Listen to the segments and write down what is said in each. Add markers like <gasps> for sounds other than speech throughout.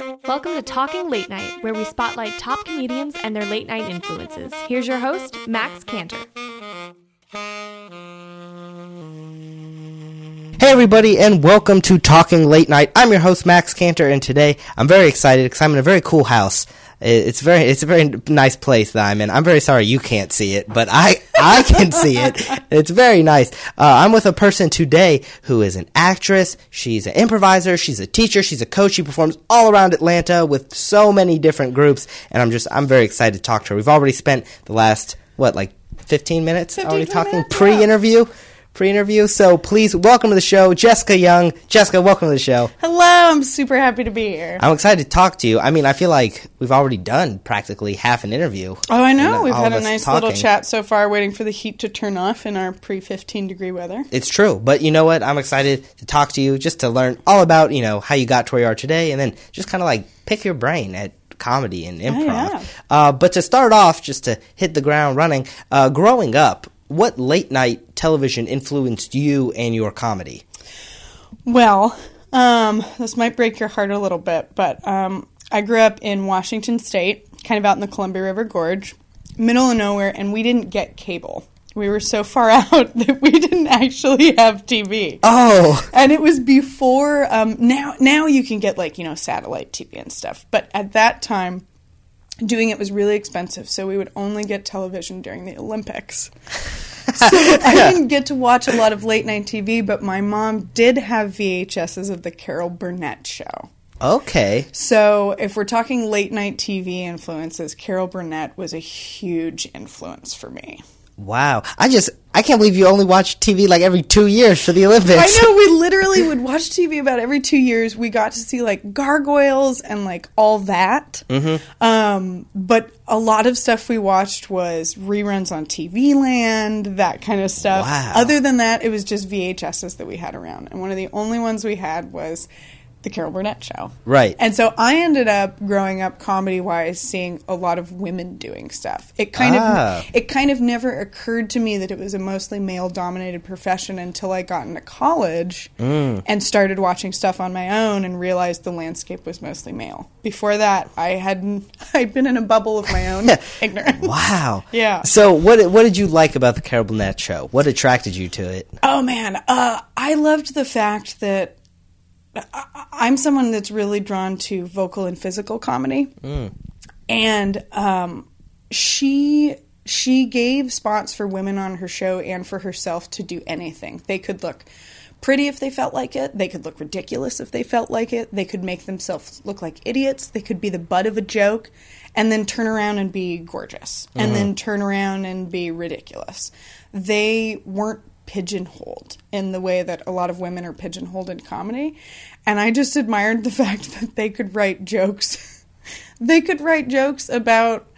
Welcome to Talking Late Night, where we spotlight top comedians and their late night influences. Here's your host, Max Cantor. Hey, everybody, and welcome to Talking Late Night. I'm your host, Max Cantor, and today I'm very excited because I'm in a very cool house. It's very, it's a very nice place that I'm in. I'm very sorry you can't see it, but I, <laughs> I can see it. It's very nice. Uh, I'm with a person today who is an actress. She's an improviser. She's a teacher. She's a coach. She performs all around Atlanta with so many different groups, and I'm just, I'm very excited to talk to her. We've already spent the last what, like 15 minutes 15 already talking minutes, pre-interview. Pre-interview, so please welcome to the show, Jessica Young. Jessica, welcome to the show. Hello, I'm super happy to be here. I'm excited to talk to you. I mean, I feel like we've already done practically half an interview. Oh, I know. We've had a nice little chat so far, waiting for the heat to turn off in our pre 15 degree weather. It's true, but you know what? I'm excited to talk to you just to learn all about you know how you got to where you are today, and then just kind of like pick your brain at comedy and improv. yeah. uh, but to start off, just to hit the ground running, uh, growing up, what late night television influenced you and your comedy? Well, um, this might break your heart a little bit, but um, I grew up in Washington State, kind of out in the Columbia River Gorge, middle of nowhere, and we didn't get cable. We were so far <laughs> out that we didn't actually have TV. Oh, and it was before um, now now you can get like you know satellite tv and stuff but at that time doing it was really expensive so we would only get television during the olympics. <laughs> So i didn't get to watch a lot of late night tv but my mom did have vhs's of the carol burnett show. Okay. so if we're talking late night tv influences carol burnett was a huge influence for me Wow. I just I can't believe you only watch TV like every two years for the Olympics. I know we <laughs> literally would watch TV about every two years. We got to see like gargoyles and like all that. Mm-hmm. Um, but a lot of stuff we watched was reruns on TV Land, that kind of stuff. Wow. Other than that, it was just VHSs that we had around, and one of the only ones we had was the Carol Burnett show. Right. And so I ended up growing up comedy wise seeing a lot of women doing stuff. It kind Ah. of it kind of never occurred to me that it was a mostly male dominated profession until I got into college Mm. and started watching stuff on my own and realized the landscape was mostly male. Before that, I hadn't <laughs> I'd been in a bubble of my own <laughs> ignorance. Wow. Yeah. So what what did you like about the Carol Burnett show? What attracted you to it? Oh man, uh, I loved the fact that I'm someone that's really drawn to vocal and physical comedy, and um, she she gave spots for women on her show and for herself to do anything. They could look pretty if they felt like it. They could look ridiculous if they felt like it. They could make themselves look like idiots. They could be the butt of a joke and then turn around and be gorgeous and then turn around and be ridiculous. They weren't pigeonholed in the way that a lot of women are pigeonholed in comedy. And I just admired the <laughs> fact that they could write jokes. they could write jokes about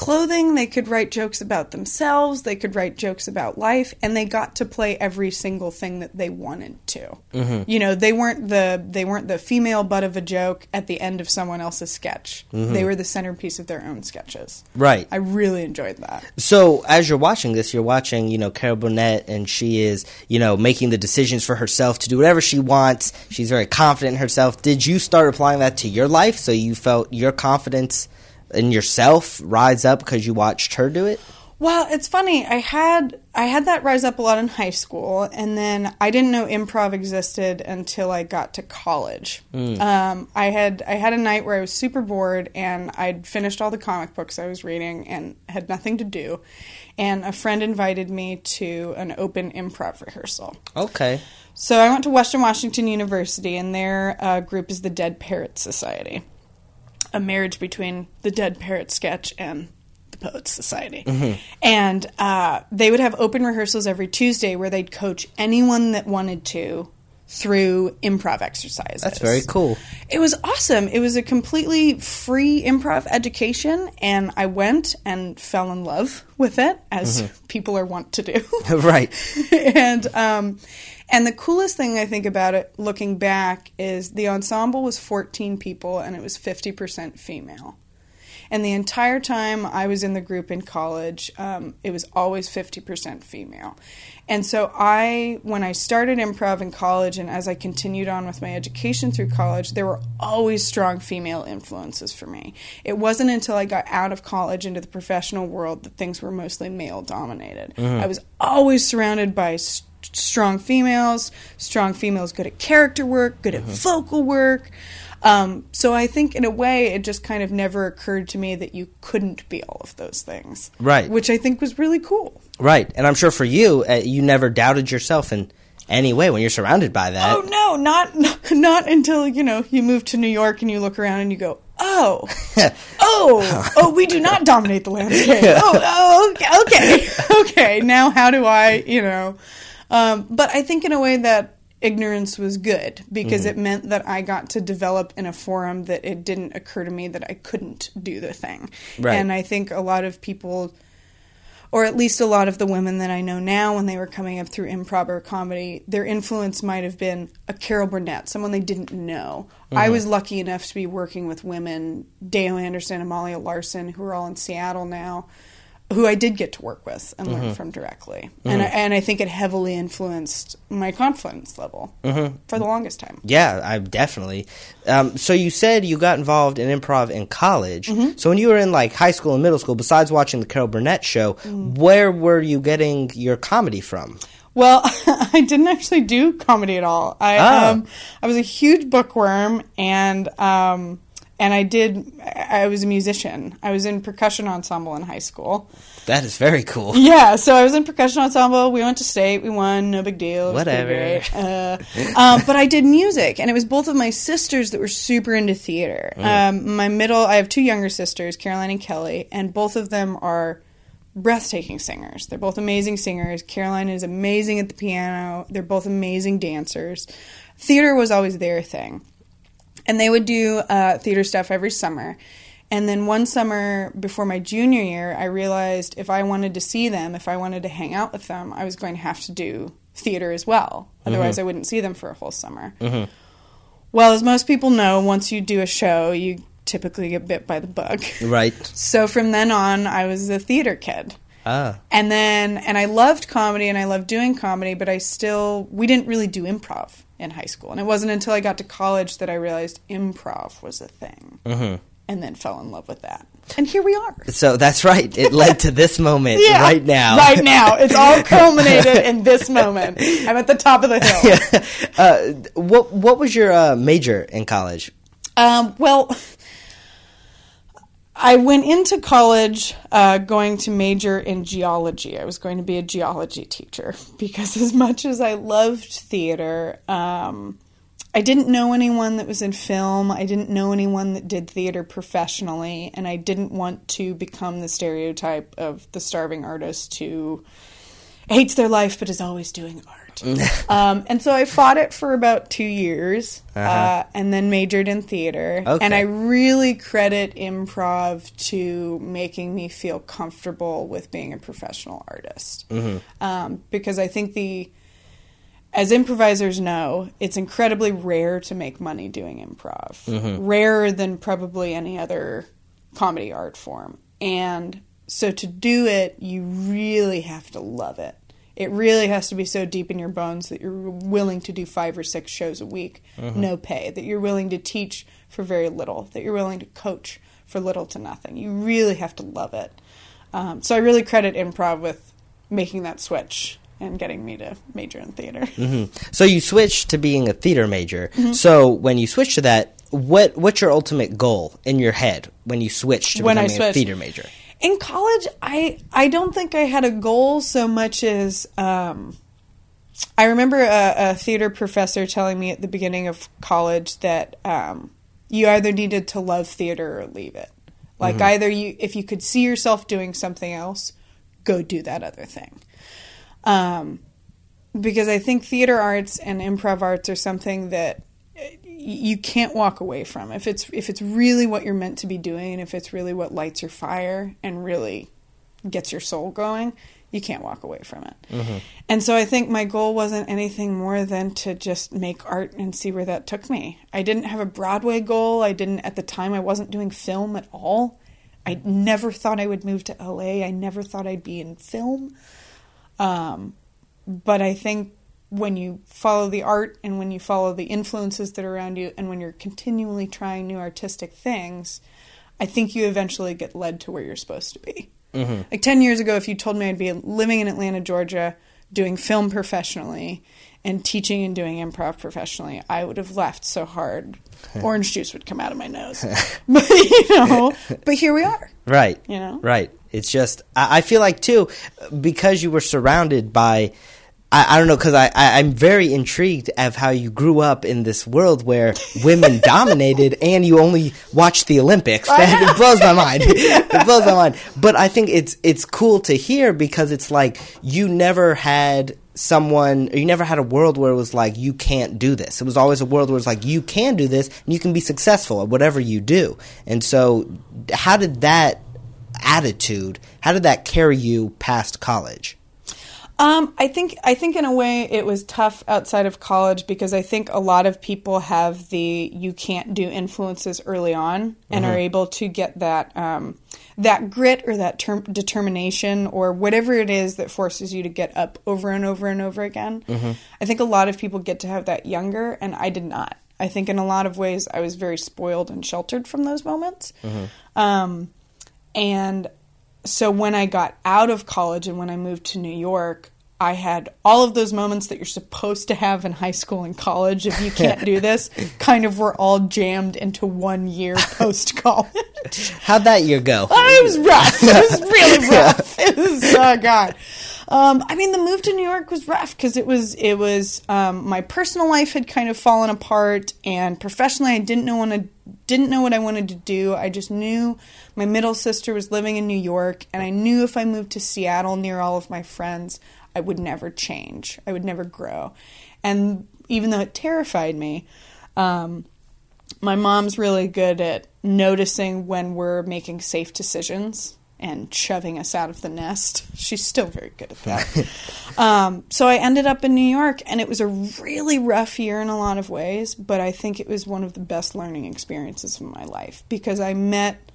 clothing, they could write jokes about themselves, they could write jokes about life, and they got to play every single thing that they wanted to. Mm-hmm. You know, they weren't the they weren't the female butt of a joke at the end of someone else's sketch. Mm-hmm. They were the centerpiece of their own sketches. Right. I really enjoyed that. So as you're watching this, you're watching, you know, Carol Burnett, and she is, you know, making the decisions for herself to do whatever she wants. She's very confident in herself. Did you start applying that to your life? So you felt your confidence in yourself rise up because you watched her do it? Well, it's funny. I had I had that rise up a lot in high school, and then I didn't know improv existed until I got to college. Um, I had I had a night where I was super bored, and I'd finished all the comic books I was reading and had nothing to do. And a friend invited me to an open improv rehearsal. Okay. So I went to Western Washington University, and their uh, group is the Dead Parrot Society, a marriage between the Dead Parrot sketch and the Poets Society. And uh, they would have open rehearsals every Tuesday where they'd coach anyone that wanted to through improv exercises. That's very cool. It was awesome. It was a completely free improv education, and I went and fell in love with it, as people are wont to do. <laughs> right. <laughs> and um, and the coolest thing I think about it, looking back, is the ensemble was 14 people and it was 50% female. And the entire time I was in the group in college, um, it was always 50% female. And so I, when I started improv in college and as I continued on with my education through college, there were always strong female influences for me. It wasn't until I got out of college into the professional world that things were mostly male dominated. I was always surrounded by st- strong females, strong females good at character work, good at vocal work. Um, so I think in a way it just kind of never occurred to me that you couldn't be all of those things. Right. Which I think was really cool. Right, and I'm sure for you, uh, you never doubted yourself in any way when you're surrounded by that. Oh no, not <laughs> not until you know you move to New York and you look around and you go, oh, <laughs> oh, oh, we do not dominate the landscape. <laughs> Oh, oh okay, okay. Now how do I, you know? Um, but I think in a way that ignorance was good because it meant that I got to develop in a forum that it didn't occur to me that I couldn't do the thing. Right. And I think a lot of people or at least a lot of the women that I know now when they were coming up through improv or comedy, their influence might have been a Carol Burnett, someone they didn't know. I was lucky enough to be working with women, Dale Anderson, Amalia Larson, who are all in Seattle now, who I did get to work with and learn from directly. And, I, and I think it heavily influenced my confidence level for the longest time. Yeah, I definitely. Um, so you said you got involved in improv in college. Mm-hmm. So when you were in like high school and middle school, besides watching the Carol Burnett show, Mm. where were you getting your comedy from? Well, <laughs> I didn't actually do comedy at all. I Oh. um, I was a huge bookworm, and um, and I did. I was a musician. I was in percussion ensemble in high school. That is very cool. Yeah, so I was in percussion ensemble. We went to state. We won. No big deal. It was pretty Whatever. <laughs> Uh, um, but I did music, and it was both of my sisters that were super into theater. Um, my middle, I have two younger sisters, Caroline and Kelly, and both of them are breathtaking singers. They're both amazing singers. Caroline is amazing at the piano. They're both amazing dancers. Theater was always their thing and they would do uh, theater stuff every summer. And then one summer before my junior year, I realized if I wanted to see them, if I wanted to hang out with them, I was going to have to do theater as well. Otherwise, I wouldn't see them for a whole summer. Well, as most people know, once you do a show, you typically get bit by the bug. Right. <laughs> So from then on, I was a theater kid. Ah. And then, and I loved comedy and I loved doing comedy, but I still, we didn't really do improv in high school. And it wasn't until I got to college that I realized improv was a thing. Mm-hmm. And then fell in love with that. And here we are. So that's right. It led to this moment <laughs> Yeah, right now. Right now. It's all <laughs> culminated in this moment. I'm at the top of the hill. <laughs> uh, what What was your uh, major in college? Um, well, I went into college uh, going to major in geology. I was going to be a geology teacher <laughs> because, as much as I loved theater, um, I didn't know anyone that was in film. I didn't know anyone that did theater professionally, and I didn't want to become the stereotype of the starving artist who hates their life but is always doing art. <laughs> um, and so I fought it for about two years uh and then majored in theater. Okay. And I really credit improv to making me feel comfortable with being a professional artist. Um, because I think the as improvisers know, it's incredibly rare to make money doing improv. Rarer than probably any other comedy art form. And so to do it, you really have to love it. It really has to be so deep in your bones that you're willing to do five or six shows a week, no pay, that you're willing to teach for very little, that you're willing to coach for little to nothing. You really have to love it. Um, so I really credit improv with making that switch and getting me to major in theater. <laughs> So you switched to being a theater major. Mm-hmm. So when you switched to that, what what's your ultimate goal in your head when you switched to When I becoming a theater major? In college, I I don't think I had a goal so much as um, I remember a, a theater professor telling me at the beginning of college that um, you either needed to love theater or leave it. Like either you, if you could see yourself doing something else, go do that other thing. Um, because I think theater arts and improv arts are something that you can't walk away from. If it's if it's really what you're meant to be doing, and if it's really what lights your fire and really gets your soul going, you can't walk away from it. And so I think my goal wasn't anything more than to just make art and see where that took me. I didn't have a Broadway goal. I didn't at the time I wasn't doing film at all. I never thought I would move to LA. I never thought I'd be in film. Um, but I think when you follow the art and when you follow the influences that are around you and when you're continually trying new artistic things, I think you eventually get led to where you're supposed to be. Mm-hmm. Like 10 years ago, if you told me I'd be living in Atlanta, Georgia, doing film professionally and teaching and doing improv professionally, I would have left so hard. <laughs> Orange juice would come out of my nose. <laughs> but, you know, but here we are. Right. You know? Right. It's just, I, I feel like, too, because you were surrounded by. I, I don't know because I, I I'm very intrigued of how you grew up in this world where women <laughs> dominated and you only watched the Olympics. That it blows my mind. <laughs> it blows my mind. But I think it's it's cool to hear because it's like you never had someone you never had a world where it was like you can't do this. It was always a world where it's like you can do this and you can be successful at whatever you do. And so how did that attitude, how did that carry you past college? Um, I think I think in a way it was tough outside of college because I think a lot of people have the you can't do influences early on and are able to get that um, that grit or that term determination or whatever it is that forces you to get up over and over and over again. I think a lot of people get to have that younger, and I did not. I think in a lot of ways I was very spoiled and sheltered from those moments. Um, and so when I got out of college and when I moved to New York, I had all of those moments that you're supposed to have in high school and college if you can't do this, <laughs> kind of were all jammed into one year <laughs> post college. How'd that year go? Oh, it was rough. It was really <laughs> rough. It was oh god. Um, I mean, the move to New York was rough because it was it was um, my personal life had kind of fallen apart, and professionally, I didn't know what I didn't know what I wanted to do. I just knew my middle sister was living in New York, and I knew if I moved to Seattle near all of my friends, I would never change. I would never grow, and even though it terrified me. Um, my mom's really good at noticing when we're making safe decisions and shoving us out of the nest. She's still very good at that. <laughs> um, so I ended up in New York, and it was a really rough year in a lot of ways, but I think it was one of the best learning experiences of my life because I met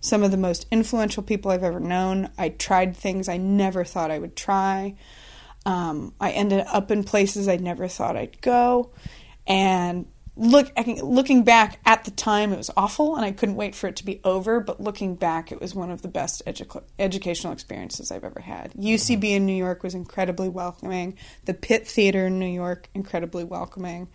some of the most influential people I've ever known. I tried things I never thought I would try. Um, I ended up in places I never thought I'd go, and look looking back at the time it was awful and I couldn't wait for it to be over but looking back it was one of the best edu- educational experiences I've ever had. UCB in New York was incredibly welcoming. The PIT Theater in New York incredibly welcoming.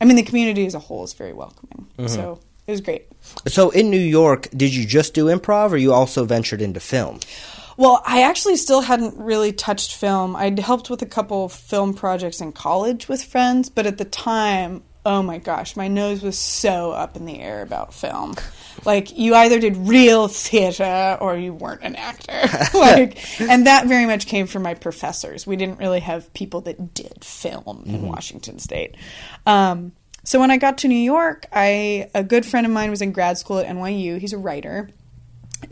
I mean the community as a whole is very welcoming. Mm-hmm. So it was great. So in New York, did you just do improv or you also ventured into film? Well, I actually still hadn't really touched film. I'd helped with a couple film projects in college with friends, but at the time, oh my gosh, my nose was so up in the air about film. Like you either did real theater or you weren't an actor. <laughs> <laughs> like and that very much came from my professors. We didn't really have people that did film in Washington state. Um, so when I got to New York, I a good friend of mine was in grad school at NYU. He's a writer.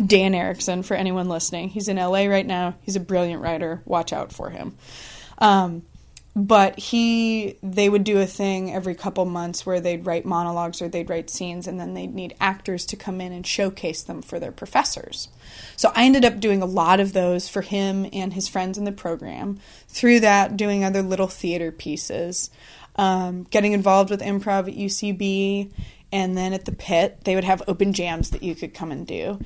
Dan Erickson, for anyone listening. He's in LA right now. He's a brilliant writer. Watch out for him. Um, but he, they would do a thing every couple months where they'd write monologues or they'd write scenes, and then they'd need actors to come in and showcase them for their professors. So I ended up doing a lot of those for him and his friends in the program. Through that, doing other little theater pieces, um, getting involved with improv at UCB and then at the pit they would have open jams that you could come and do.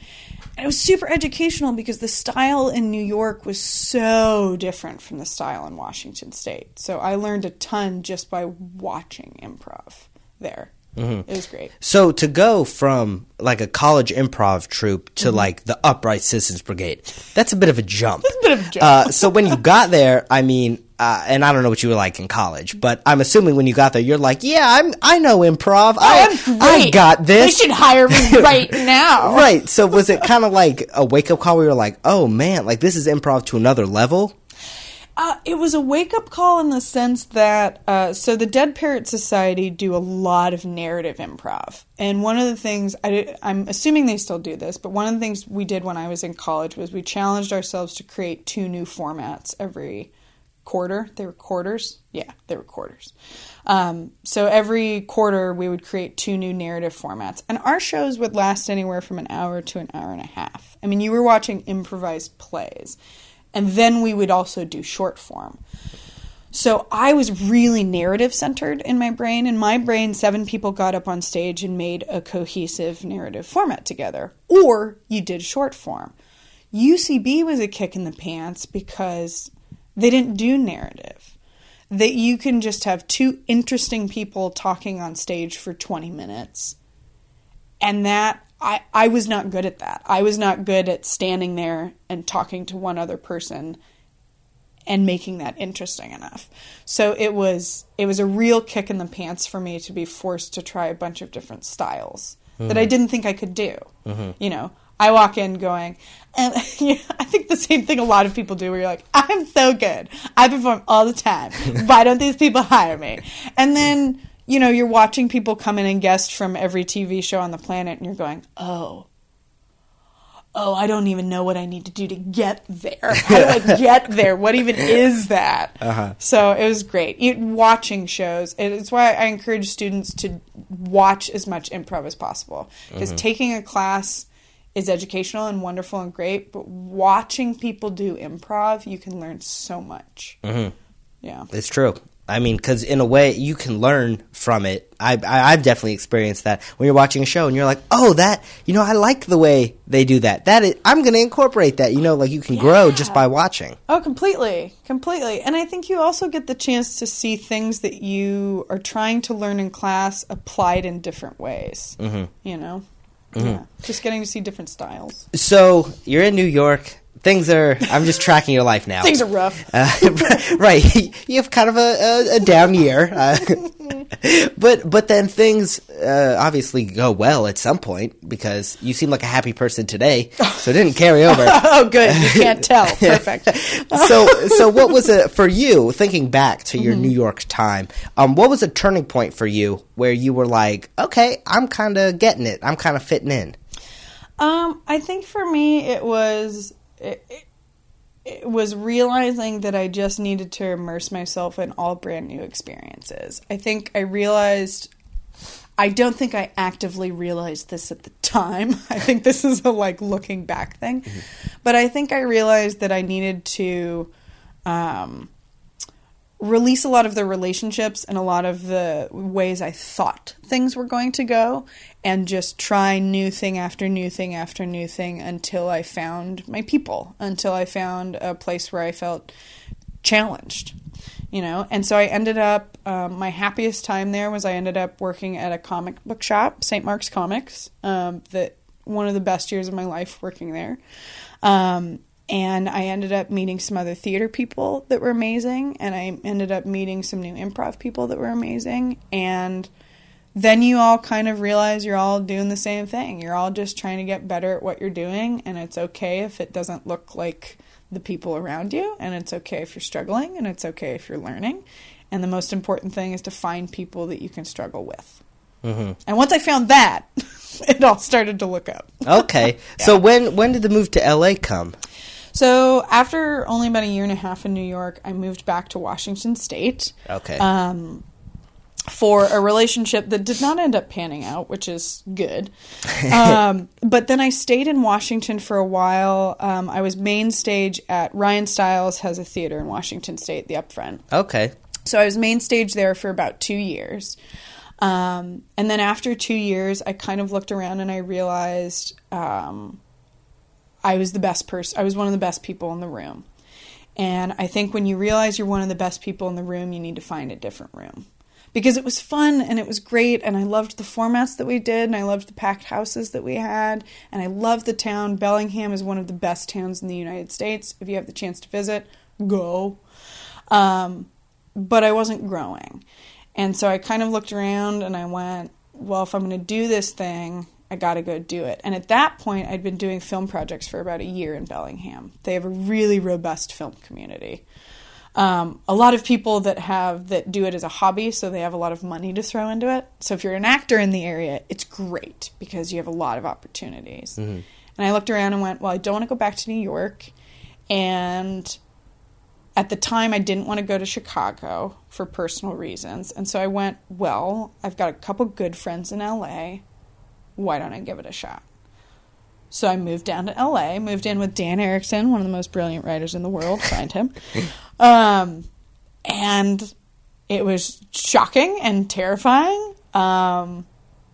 And it was super educational because the style in new york was so different from the style in washington state. So i learned a ton just by watching improv there. It was great. So to go from like a college improv troupe to like the Upright Citizens Brigade, that's a bit of a jump. That's a bit of a jump. Uh, so when you got there, I mean, uh, and I don't know what you were like in college, but I'm assuming when you got there, you're like, yeah, I'm I know improv. I I'm I great. got they this. should hire me <laughs> right now Right. So was it kind of like a wake up call where you're like, oh man, like this is improv to another level? Uh, it was a wake up call in the sense that uh, so the Dead Parrot Society do a lot of narrative improv, and one of the things I, I'm assuming they still do this, but one of the things we did when I was in college was we challenged ourselves to create two new formats every quarter. They were quarters. Yeah, they were quarters. Um, so every quarter we would create two new narrative formats, and our shows would last anywhere from an hour to an hour and a half. I mean, you were watching improvised plays, and then we would also do short form. So I was really narrative centered in my brain. In my brain, seven people got up on stage and made a cohesive narrative format together, or you did short form. UCB was a kick in the pants because they didn't do narrative. That you can just have two interesting people talking on stage for 20 minutes. And that I, I was not good at that. I was not good at standing there and talking to one other person and making that interesting enough. So it was it was a real kick in the pants for me to be forced to try a bunch of different styles mm-hmm. that I didn't think I could do. Mm-hmm. You know, I walk in going, and <laughs> I think the same thing a lot of people do where you're like, I'm so good. I perform all the time. <laughs> Why don't these people hire me? And then, you know, you're watching people come in and guest from every TV show on the planet and you're going, oh, oh, I don't even know what I need to do to get there. How do I <laughs> get there? What even is that? Uh-huh. So it was great. It, watching shows. It's why I encourage students to watch as much improv as possible. Because mm-hmm. taking a class is educational and wonderful and great, but watching people do improv, you can learn so much. Mm-hmm. Yeah. It's true. I mean, because in a way, you can learn from it. I, I, have definitely experienced that when you're watching a show and you're like, oh, that, you know, I like the way they do that. That is, I'm going to incorporate that. You know, like you can yeah. grow just by watching. Oh, completely, completely. And I think you also get the chance to see things that you are trying to learn in class applied in different ways. Mm-hmm. You know, mm-hmm. yeah, just getting to see different styles. So you're in New York things are. I'm just tracking your life now. things are rough. Uh, <laughs> right, you have kind of a, a, a down year, uh, <laughs> but but then things uh, obviously go well at some point because you seem like a happy person today, so it didn't carry over. <laughs> oh, good. You can't tell. Perfect. so so what was it for you? Thinking back to your mm-hmm. New York time, um, what was a turning point for you where you were like, okay, I'm kind of getting it. I'm kind of fitting in. Um, I think for me it was it, it, was realizing that I just needed to immerse myself in all brand new experiences. I think I realized I don't think I actively realized this at the time. <laughs> I think this is a like looking back thing. Mm-hmm. But I think I realized that I needed to um, release a lot of the relationships and a lot of the ways I thought things were going to go and just try new thing after new thing after new thing until I found my people, until I found a place where I felt challenged. You know, and so I ended up. Um, my happiest time there was I ended up working at a comic book shop, St. Mark's Comics. Um, that one of the best years of my life working there. Um, and I ended up meeting some other theater people that were amazing, and I ended up meeting some new improv people that were amazing, and then you all kind of realize you're all doing the same thing. You're all just trying to get better at what you're doing, and it's okay if it doesn't look like the people around you, and it's okay if you're struggling, and it's okay if you're learning. And the most important thing is to find people that you can struggle with. Mm-hmm. And once I found that, <laughs> it all started to look up. okay, <laughs> yeah. so when when did the move to LA come? So after only about a year and a half in New York, I moved back to Washington State. Okay. Um, for a relationship that did not end up panning out, which is good. <laughs> Um, but then I stayed in Washington for a while. Um, I was main stage at Ryan Stiles has a theater in Washington State, the Upfront. Okay. So I was main stage there for about two years. Um, and then after two years, I kind of looked around and I realized um, I was the best person. I was one of the best people in the room. And I think when you realize you're one of the best people in the room, you need to find a different room. Because it was fun and it was great, and I loved the formats that we did, and I loved the packed houses that we had, and I loved the town. Bellingham is one of the best towns in the United States. If you have the chance to visit, go. Um, but I wasn't growing. And so I kind of looked around and I went, well, if I'm going to do this thing, I got to go do it. And at that point, I'd been doing film projects for about a year in Bellingham. They have a really robust film community. Um, a lot of people that have that do it as a hobby, so they have a lot of money to throw into it. So if you're an actor in the area, it's great because you have a lot of opportunities. Mm-hmm. And I looked around and went, well, I don't want to go back to New York, and at the time, I didn't want to go to Chicago for personal reasons. And so I went, well, I've got a couple good friends in LA. Why don't I give it a shot? So I moved down to LA, moved in with Dan Erickson, one of the most brilliant writers in the world. Find him. <laughs> Um, and it was shocking and terrifying, um,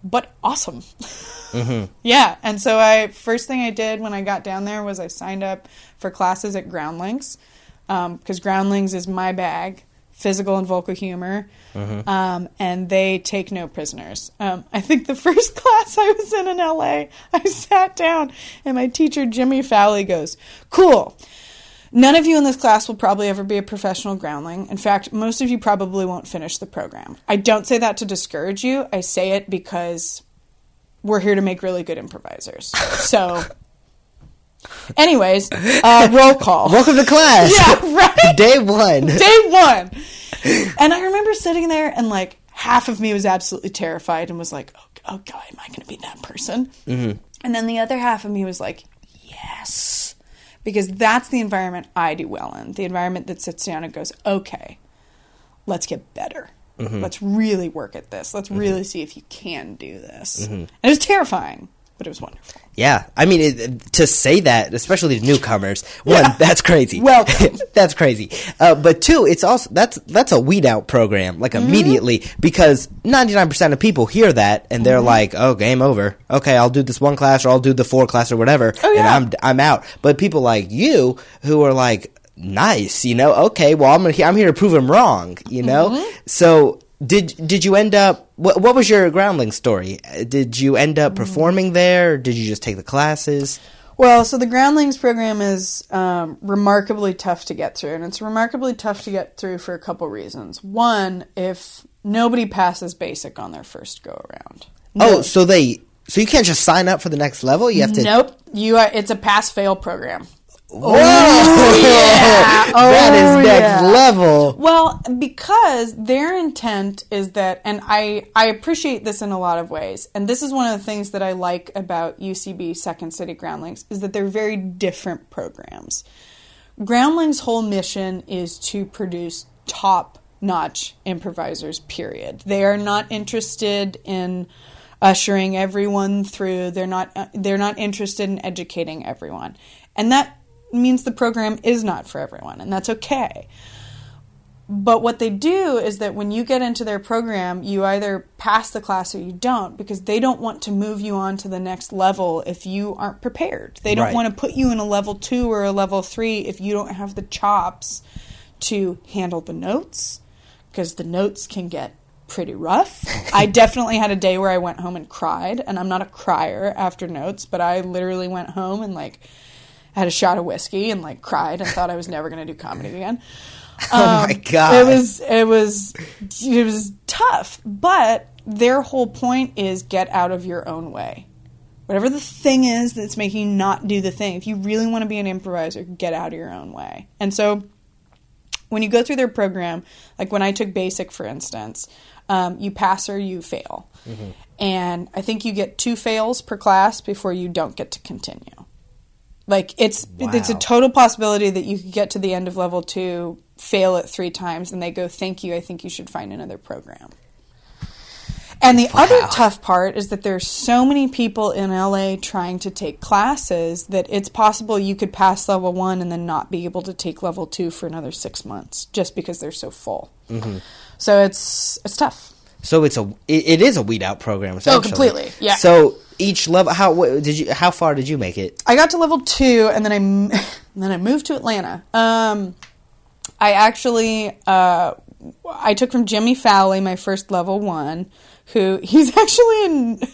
but awesome. <laughs> Yeah, and so I first thing I did when I got down there was I signed up for classes at Groundlings because Groundlings is my bag, physical and vocal humor, um, and they take no prisoners. Um, I think the <laughs> first class I was in in LA, I sat down and my teacher Jimmy Fowlie goes, "Cool." None of you in this class will probably ever be a professional groundling. In fact, most of you probably won't finish the program. I don't say that to discourage you. I say it because we're here to make really good improvisers. <laughs> So, anyways, uh, roll call. Welcome to class. Yeah, <laughs> right? Day one. Day one. And I remember sitting there and like half of me was absolutely terrified and was like, oh, oh God, am I going to be that person? Mm-hmm. And then the other half of me was like, yes. Because that's the environment I do well in. The environment that sits down and goes, okay, let's get better. Let's really work at this. Let's really see if you can do this. And it was terrifying, but it was wonderful. Yeah, I mean, it, to say that, especially to newcomers, one, Yeah. <laughs> that's crazy. Well, <laughs> that's crazy. Uh, but two, it's also that's that's a weed out program, like Mm-hmm. immediately, because ninety nine percent of people hear that and Mm-hmm. they're like, "Oh, game over. Okay, I'll do this one class or I'll do the four class or whatever, Oh, yeah. and I'm I'm out." But people like you who are like, "Nice, you know? Okay, well, I'm gonna, I'm here to prove them wrong, you know." Mm-hmm. So. Did did you end up? What what was your groundling story? Did you end up performing there? Or did you just take the classes? Well, so the Groundlings program is um, remarkably tough to get through, and it's remarkably tough to get through for a couple reasons. One, if nobody passes basic on their first go around. Oh, so they so you can't just sign up for the next level. You have to. Nope, you. Are, it's a pass fail program. Whoa! that is Oh, next yeah. level. Well, because their intent is that, and I, I appreciate this in a lot of ways, and this is one of the things that I like about UCB Second City Groundlings is that they're very different programs. Groundlings' whole mission is to produce top notch improvisers, period. They are not interested in ushering everyone through. They're not uh, they're not interested in educating everyone. And that means the program is not for everyone, and that's okay. But what they do is that when you get into their program, you either pass the class or you don't because they don't want to move you on to the next level if you aren't prepared. They don't Right. want to put you in a level two or a level three if you don't have the chops to handle the notes because the notes can get pretty rough. <laughs> I definitely had a day where I went home and cried, and I'm not a crier after notes, but I literally went home and like had a shot of whiskey and like cried and thought I was never going to do comedy again. <laughs> oh my god! It was it was it was tough, but their whole point is get out of your own way. Whatever the thing is that's making you not do the thing. If you really want to be an improviser, get out of your own way. And so when you go through their program, like when I took basic, for instance, um, you pass or you fail. And I think you get two fails per class before you don't get to continue. Like it's it's a total possibility that you could get to the end of level two, fail it three times, and they go, "Thank you. I think you should find another program." And the other tough part is that there's so many people in LA trying to take classes that it's possible you could pass level one and then not be able to take level two for another six months just because they're so full. Mm-hmm. So it's it's tough. so it's a it, it is a weed out program. Oh, completely, yeah. So each level, how what, did you? How far did you make it? I got to level two, and then I <laughs> and then I moved to Atlanta. Um, I actually uh, I took from Jimmy Fowlie my first level one, who <laughs> he's actually in. <laughs>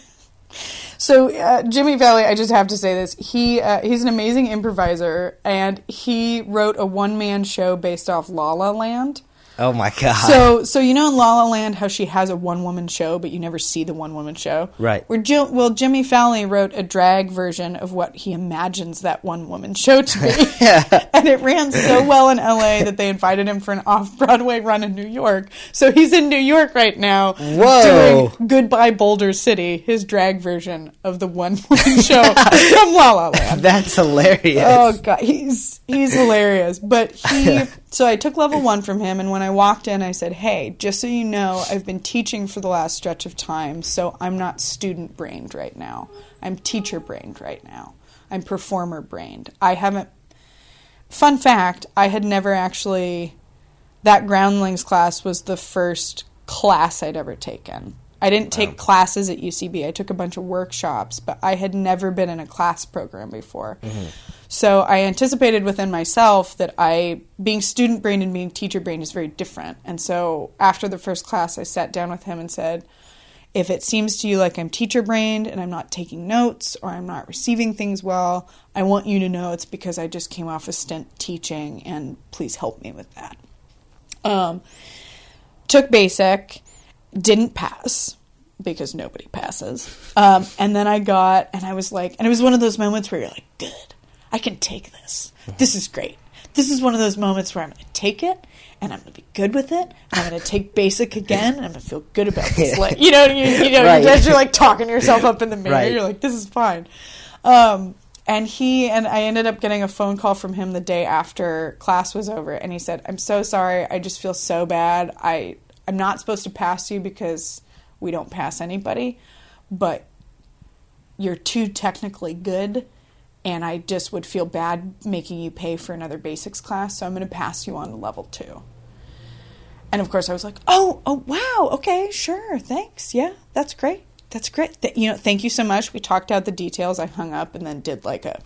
So uh, Jimmy Fowlie, I just have to say this. He uh, he's an amazing improviser, and he wrote a one man show based off La La Land. Oh my god! So, so you know in La La Land how she has a one woman show, but you never see the one woman show, Right. Where Jill, well, Jimmy Fowlie wrote a drag version of what he imagines that one woman show to be, <laughs> <laughs> and it ran so well in L.A. that they invited him for an off Broadway run in New York. So he's in New York right now, Whoa. doing Goodbye Boulder City, his drag version of the one woman <laughs> show from La La Land. that's hilarious. Oh god, he's he's hilarious. But he So I took level one from him, and when I walked in, I said, Hey, just so you know, I've been teaching for the last stretch of time, so I'm not student brained right now. I'm teacher brained right now. I'm performer brained. I haven't. Fun fact I had never actually. That Groundlings class was the first class I'd ever taken. I didn't take classes at UCB. I took a bunch of workshops, but I had never been in a class program before. So I anticipated within myself that I, being student brain and being teacher brain is very different. And so after the first class, I sat down with him and said, if it seems to you like I'm teacher brained and I'm not taking notes or I'm not receiving things well, I want you to know it's because I just came off a stint teaching and please help me with that. Um, took basic, didn't pass because nobody passes. Um, and then I got, and I was like, and it was one of those moments where you're like, good, I can take this. This is great. This is one of those moments where I'm going to take it and I'm going to be good with it. I'm going to take basic again and I'm going to feel good about this. Like, you know, you, you know, Right. as you're like talking yourself up in the mirror, Right. you're like, this is fine. Um, and he and I ended up getting a phone call from him the day after class was over, and he said, "I'm so sorry. I just feel so bad. I I'm not supposed to pass you because we don't pass anybody, but you're too technically good." And I just would feel bad making you pay for another basics class, so I'm going to pass you on to level two. And of course, I was like, "Oh, oh, wow, okay, sure, thanks, yeah, that's great, that's great. Th- you know, thank you so much." We talked out the details. I hung up and then did like a,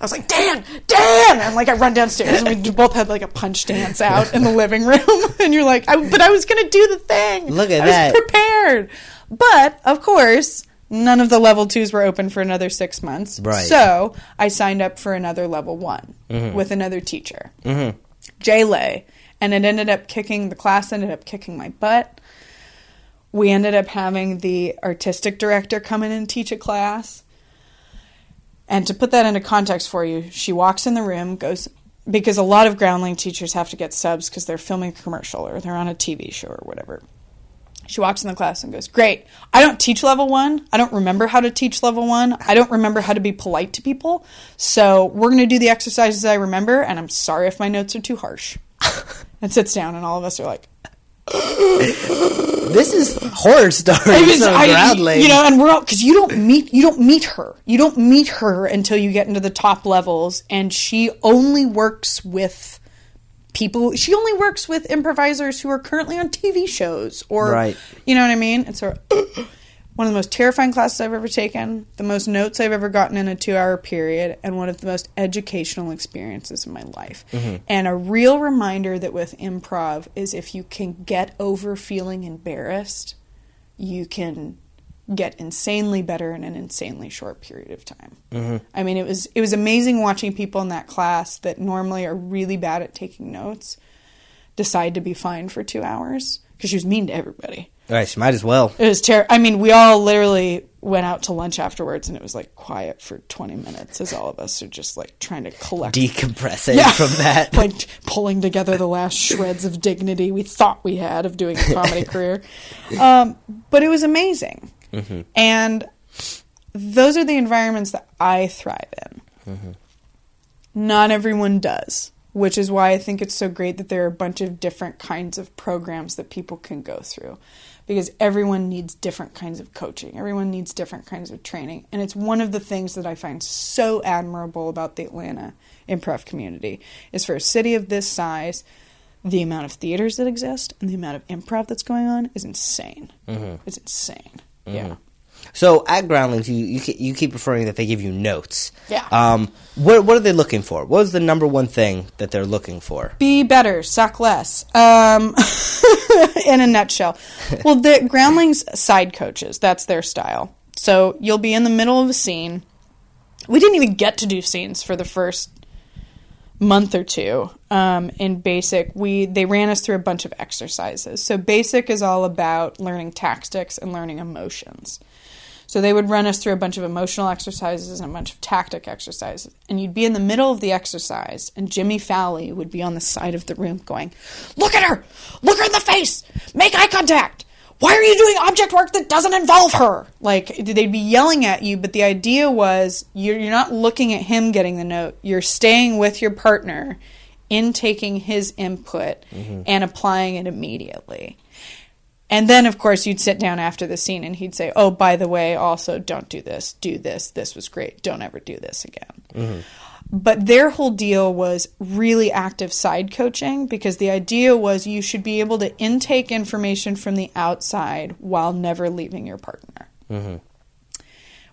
I was like, "Dan, Dan!" And like I run downstairs and we both had like a punch dance out in the living room. <laughs> And you're like, I, "But I was gonna do the thing. Look at I was that. prepared." But of course, none of the level twos were open for another six months. Right. So I signed up for another level one mm-hmm. with another teacher. Mm-hmm. Jay Lay, and it ended up kicking the class ended up kicking my butt. We ended up having the artistic director come in and teach a class. And to put that into context for you, she walks in the room, goes because a lot of groundling teachers have to get subs because they're filming a commercial or they're on a TV show or whatever. She walks in the class and goes, Great. I don't teach level one. I don't remember how to teach level one. I don't remember how to be polite to people. So we're going to do the exercises I remember, and I'm sorry if my notes are too harsh. <laughs> and sits down, and all of us are like, This is horror stories it was, of I, you know, and we're all because you don't meet you don't meet her. You don't meet her until you get into the top levels, and she only works with people. She only works with improvisers who are currently on TV shows, or Right. you know what I mean. And so, one of the most terrifying classes I've ever taken, the most notes I've ever gotten in a two-hour period, and one of the most educational experiences in my life. Mm-hmm. And a real reminder that with improv is if you can get over feeling embarrassed you can get insanely better in an insanely short period of time. Mm-hmm. I mean, it was it was amazing watching people in that class that normally are really bad at taking notes decide to be fine for two hours because she was mean to everybody. Right, she might as well. It was terrible. I mean, we all literally went out to lunch afterwards, and it was like quiet for twenty minutes as all of us are just like trying to collect Decompressing Yeah. from that. <laughs> like pulling together the last shreds of dignity we thought we had of doing a comedy <laughs> career. Um, but it was amazing. And those are the environments that I thrive in. Not everyone does, which is why I think it's so great that there are a bunch of different kinds of programs that people can go through. Because everyone needs different kinds of coaching. Everyone needs different kinds of training. And it's one of the things that I find so admirable about the Atlanta improv community is for a city of this size, the amount of theaters that exist and the amount of improv that's going on is insane. Mm-hmm. It's insane. Mm-hmm. Yeah. So at Groundlings, you you, you keep referring that they give you notes. Yeah. Um. What what are they looking for? What is the number one thing that they're looking for? Be better, suck less. Um, <laughs> in a nutshell. <laughs> Well, the Groundlings side coaches, that's their style. So you'll be in the middle of a scene. We didn't even get to do scenes for the first month or two. Um, in basic, we they ran us through a bunch of exercises. So basic is all about learning tactics and learning emotions. So they would run us through a bunch of emotional exercises and a bunch of tactic exercises. And you'd be in the middle of the exercise, and Jimmy Fowlie would be on the side of the room going, Look at her! Look her in the face! Make eye contact! Why are you doing object work that doesn't involve her? Like, they'd be yelling at you, but the idea was you're, you're not looking at him getting the note. You're staying with your partner in taking his input mm-hmm. and applying it immediately. And then, of course, you'd sit down after the scene and he'd say, Oh, by the way, also don't do this, do this, this was great, don't ever do this again. Mm-hmm. But their whole deal was really active side coaching because the idea was you should be able to intake information from the outside while never leaving your partner. Mm-hmm.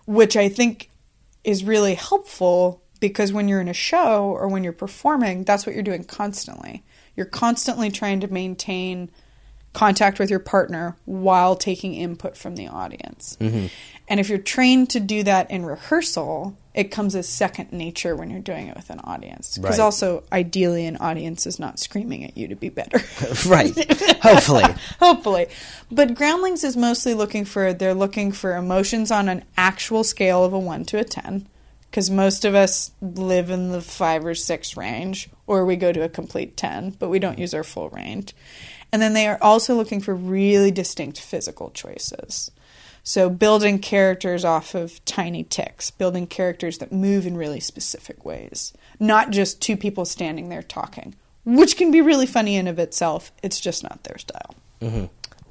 Which I think is really helpful because when you're in a show or when you're performing, that's what you're doing constantly. You're constantly trying to maintain contact with your partner while taking input from the audience. Mm-hmm. And if you're trained to do that in rehearsal, it comes as second nature when you're doing it with an audience. Because Right. also, ideally, an audience is not screaming at you to be better. <laughs> right. Hopefully. <laughs> Hopefully. But Groundlings is mostly looking for, they're looking for emotions on an actual scale of a 1 to a 10. Because most of us live in the 5 or 6 range, or we go to a complete 10, but we don't use our full range. And then they are also looking for really distinct physical choices. So building characters off of tiny ticks, building characters that move in really specific ways, not just two people standing there talking, which can be really funny in of itself. It's just not their style. Mm-hmm.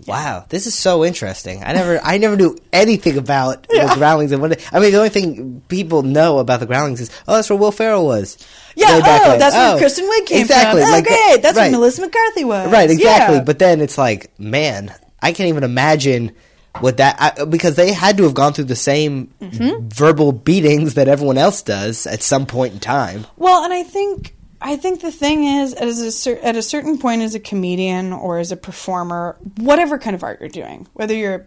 Wow, this is so interesting. I never, I never knew anything about the Groundlings and what. I mean, the only thing people know about the Groundlings is, oh, that's where Will Ferrell was. Yeah, oh, that's where Oh, Kristen Wiig came exactly, from. Oh, like great. That's right. where Melissa McCarthy was. Right, exactly. Yeah. But then it's like, man, I can't even imagine what that I, because they had to have gone through the same Mm-hmm. verbal beatings that everyone else does at some point in time. Well, and I think I think the thing is, as a cer- at a certain point, as a comedian or as a performer, whatever kind of art you're doing, whether you're a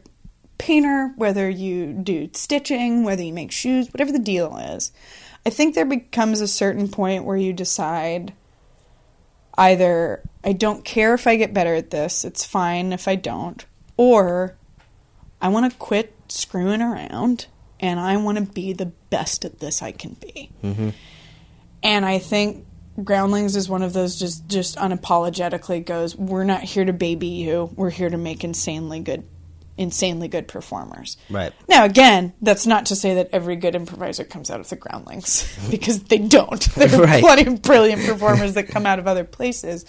painter, whether you do stitching, whether you make shoes, whatever the deal is, I think there becomes a certain point where you decide either I don't care if I get better at this, it's fine if I don't, or I want to quit screwing around and I want to be the best at this I can be. Mm-hmm. And I think Groundlings is one of those just just unapologetically goes, we're not here to baby you. We're here to make insanely good insanely good performers. Right. Now again, that's not to say that every good improviser comes out of the Groundlings <laughs> because they don't. <laughs> There are Right. plenty of brilliant performers that come out of other places.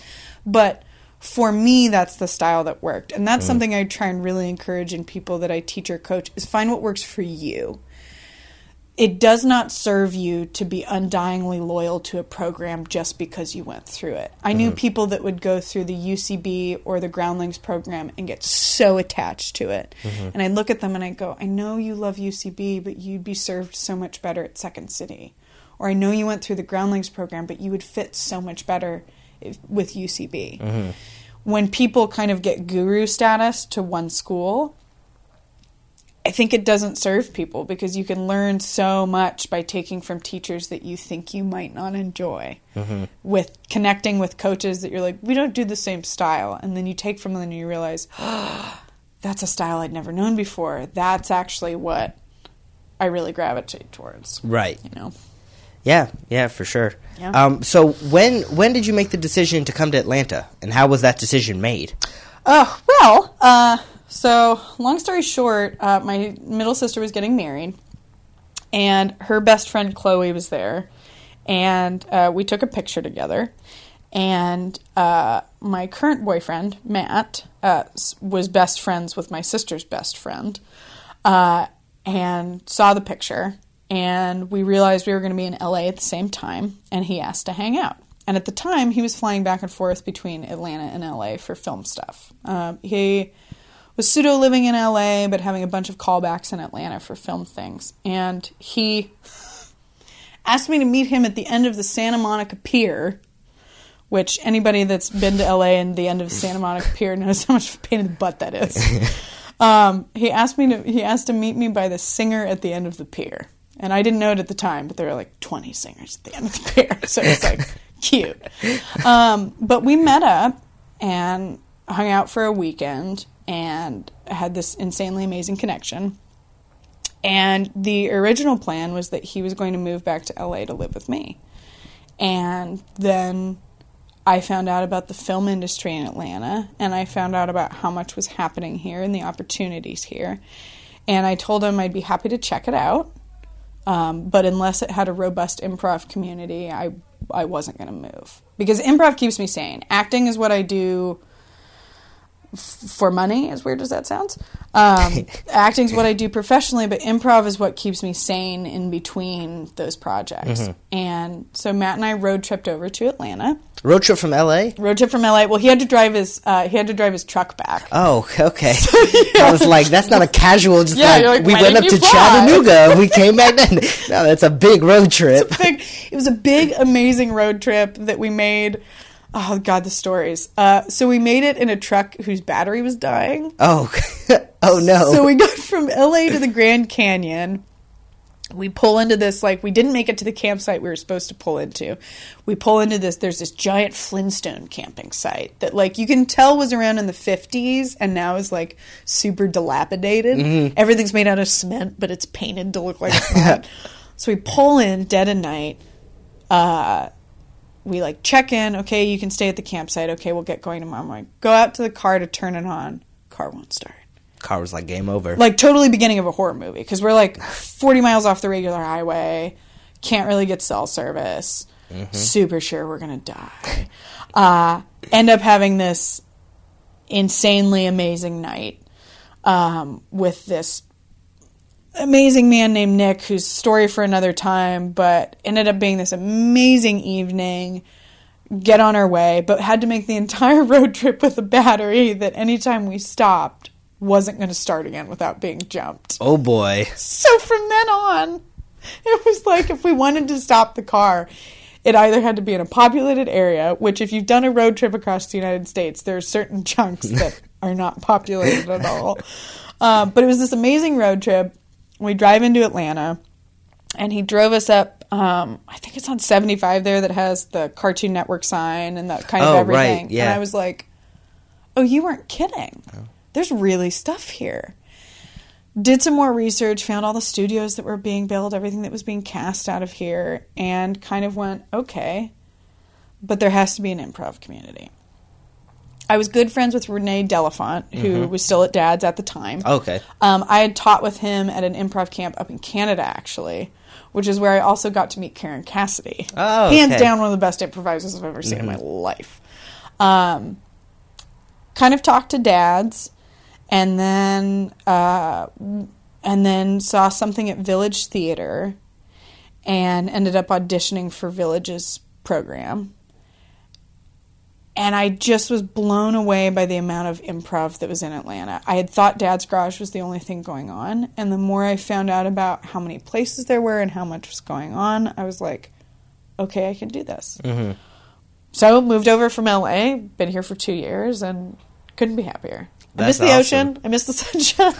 But for me that's the style that worked. And that's mm. something I try and really encourage in people that I teach or coach is find what works for you it does not serve you to be undyingly loyal to a program just because you went through it. I knew mm-hmm. people that would go through the UCB or the Groundlings program and get so attached to it. Mm-hmm. And I look at them and I go, I know you love UCB, but you'd be served so much better at Second City. Or I know you went through the Groundlings program, but you would fit so much better if, with UCB. Mm-hmm. When people kind of get guru status to one school, I think it doesn't serve people because you can learn so much by taking from teachers that you think you might not enjoy. With connecting with coaches that you're like, we don't do the same style. And then you take from them and you realize, <gasps> that's a style I'd never known before. That's actually what I really gravitate towards. Right. You know? Yeah, yeah, for sure. Yeah. Um, so when when did you make the decision to come to Atlanta, and how was that decision made? Oh, well, uh, so long story short, uh, my middle sister was getting married, and her best friend Chloe was there, and uh, we took a picture together. And uh, my current boyfriend, Matt, uh, was best friends with my sister's best friend, uh, and saw the picture. And we realized we were going to be in LA at the same time, and he asked to hang out. And at the time, he was flying back and forth between Atlanta and LA for film stuff. Um, he was pseudo living in LA, but having a bunch of callbacks in Atlanta for film things. And he asked me to meet him at the end of the Santa Monica Pier, which anybody that's been to LA and the end of Santa Monica Pier knows how much of a pain in the butt that is. <laughs> um, he asked me to he asked to meet me by the singer at the end of the pier. And I didn't know it at the time, but there were like 20 singers at the end of the pier. <laughs> So it's like cute. Um, but we met up and hung out for a weekend and had this insanely amazing connection. And the original plan was that he was going to move back to LA to live with me. And then I found out about the film industry in Atlanta and I found out about how much was happening here and the opportunities here. And I told him I'd be happy to check it out. Um, but unless it had a robust improv community, I I wasn't going to move because improv keeps me sane. Acting is what I do f- for money. As weird as that sounds, um, <laughs> acting is what I do professionally, but improv is what keeps me sane in between those projects. And so Matt and I road tripped over to Atlanta. Road trip from L.A. Road trip from LA. Well, he had to drive his uh, he had to drive his truck back. Oh, okay. <laughs> I was like, that's not a casual. Just Yeah, like, like, we went up to fly? Chattanooga. We came back then. <laughs> No, that's a big road trip. big, it was a big, amazing road trip that we made. Oh God, the stories. Uh, so we made it in a truck whose battery was dying. Oh, <laughs> oh no. So we got from LA to the Grand Canyon. We pull into this like we didn't make it to the campsite we were supposed to pull into. We pull into this. There's this giant Flintstone camping site that like you can tell was around in the 50s and now is like super dilapidated. Everything's made out of cement, but it's painted to look like <laughs> not. so we pull in dead of night. Uh, we like check in. Okay, you can stay at the campsite. Okay, we'll get going tomorrow morning. Go out to the car to turn it on. Car won't start Car was like game over. like totally beginning of a horror movie because we're like 40 miles off the regular highway can't really get cell service super sure we're gonna die uh, end up having this insanely amazing night um, with this amazing man named nick whose story for another time but ended up being this amazing evening get on our way but had to make the <laughs> entire road trip with a battery that anytime we stopped wasn't going to start again without being jumped oh boy. so from then on, it was like if we wanted to stop the car, it either had to be in a populated area, which if you've done a road trip across the United States, there are certain <laughs> chunks that are not populated at all. <laughs> Uh, but it was this amazing road trip. We drive into Atlanta, and he drove us up. Um, I think it's on 75 there that has the Cartoon Network sign and that kind of Oh, right, everything. yeah. And I was like, oh, you weren't kidding. There's really stuff here did some more research, found all the studios that were being built, everything that was being cast out of here, and kind of went, okay, but there has to be an improv community. I was good friends with Renee Delafont, who was still at Dad's at the time. Okay. Um, I had taught with him at an improv camp up in Canada, actually, which is where I also got to meet Karen Cassidy. Oh, Hands down, one of the best improvisers I've ever seen in my life. Um, kind of talked to dads, and then uh, and then saw something at Village Theater, and ended up auditioning for Village's program. And I just was blown away by the amount of improv that was in Atlanta. I had thought Dad's Garage was the only thing going on, and the more I found out about how many places there were and how much was going on, I was like, okay, I can do this. Mm-hmm. So moved over from LA, been here for two years, and couldn't be happier. I miss the awesome. ocean, I miss the <laughs> sunshine,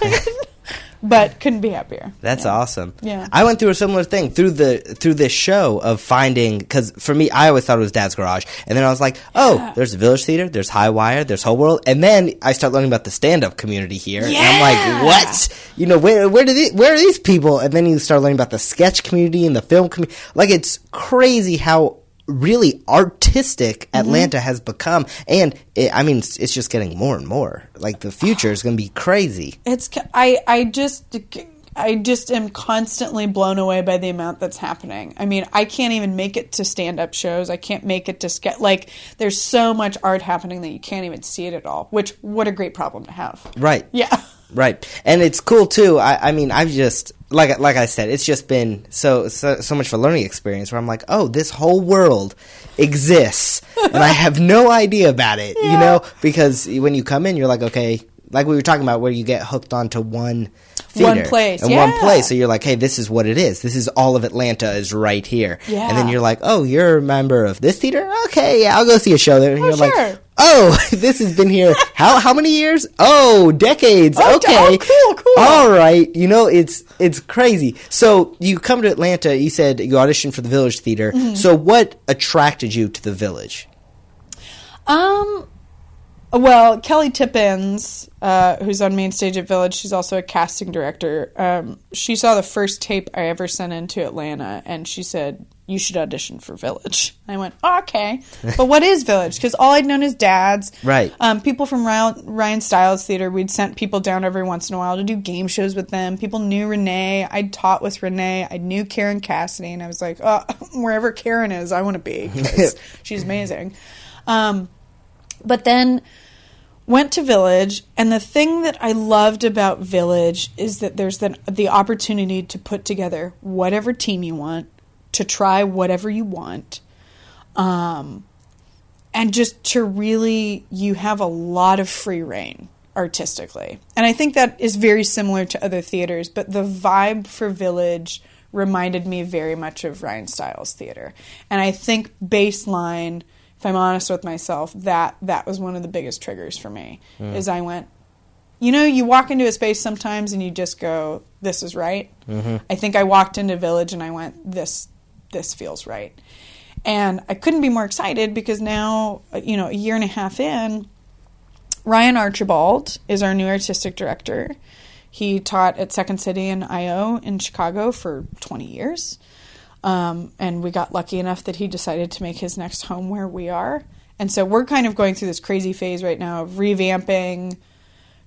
but couldn't be happier. That's awesome. Yeah. I went through a similar thing through the through this show of finding because for me I always thought it was Dad's Garage, and then I was like, oh, there's Village Theater, there's High Wire, there's Whole World, and then I start learning about the stand up community here, and I'm like, what? You know, where where do these, where are these people? And then you start learning about the sketch community and the film community. Like it's crazy how really artistic mm-hmm. Atlanta has become, and it, I mean, it's, it's just getting more and more. Like the future is going to be crazy. It's I I just I just am constantly blown away by the amount that's happening. I mean, I can't even make it to stand up shows. I can't make it to sketch. Like, there's so much art happening that you can't even see it at all. Which what a great problem to have. Right. Yeah. <laughs> Right, and it's cool too. I, I mean, I've just like like I said, it's just been so, so so much of a learning experience where I'm like, oh, this whole world exists, and I have no idea about it. You know, because when you come in, you're like, okay, like we were talking about, where you get hooked onto one. One Theater place, and one place. So you're like, hey, this is what it is. This is all of Atlanta is right here. Yeah. And then you're like, oh, you're a member of this theater? Okay, yeah, I'll go see a show there. And you're sure. like, oh, <laughs> this has been here how how many years? Oh, decades. Oh, okay. oh, cool, cool. All right. You know, it's it's crazy. So you come to Atlanta. You said you auditioned for the Village Theater. Mm-hmm. So what attracted you to the Village? Um. Well, Kelly Tippins, uh, who's on main stage at Village, she's also a casting director. Um, she saw the first tape I ever sent into Atlanta, and she said, you should audition for Village. I went, oh, okay, but what is Village? Because all I'd known is dads, Right. Um, people from Ryan, Ryan Stiles Theater. We'd sent people down every once in a while to do game shows with them. People knew Renee. I'd taught with Renee. I knew Karen Cassidy, and I was like, oh, <laughs> wherever Karen is, I want to be 'cause <laughs> she's amazing. Um, but then went to Village, and the thing that I loved about Village is that there's the, the opportunity to put together whatever team you want, to try whatever you want, um, and just to really, you have a lot of free reign artistically. And I think that is very similar to other theaters, but the vibe for Village reminded me very much of Ryan Stiles Theater. And I think baseline if I'm honest with myself, that that was one of the biggest triggers for me. Is I went, you know, you walk into a space sometimes and you just go, "This is right." I think I walked into Village and I went, "This, this feels right," and I couldn't be more excited because now, uh, you know, a year and a half in, Ryan Archibald is our new artistic director. He taught at Second City and IO in Chicago for 20 years. Um, and we got lucky enough that he decided to make his next home where we are. And so we're kind of going through this crazy phase right now of revamping,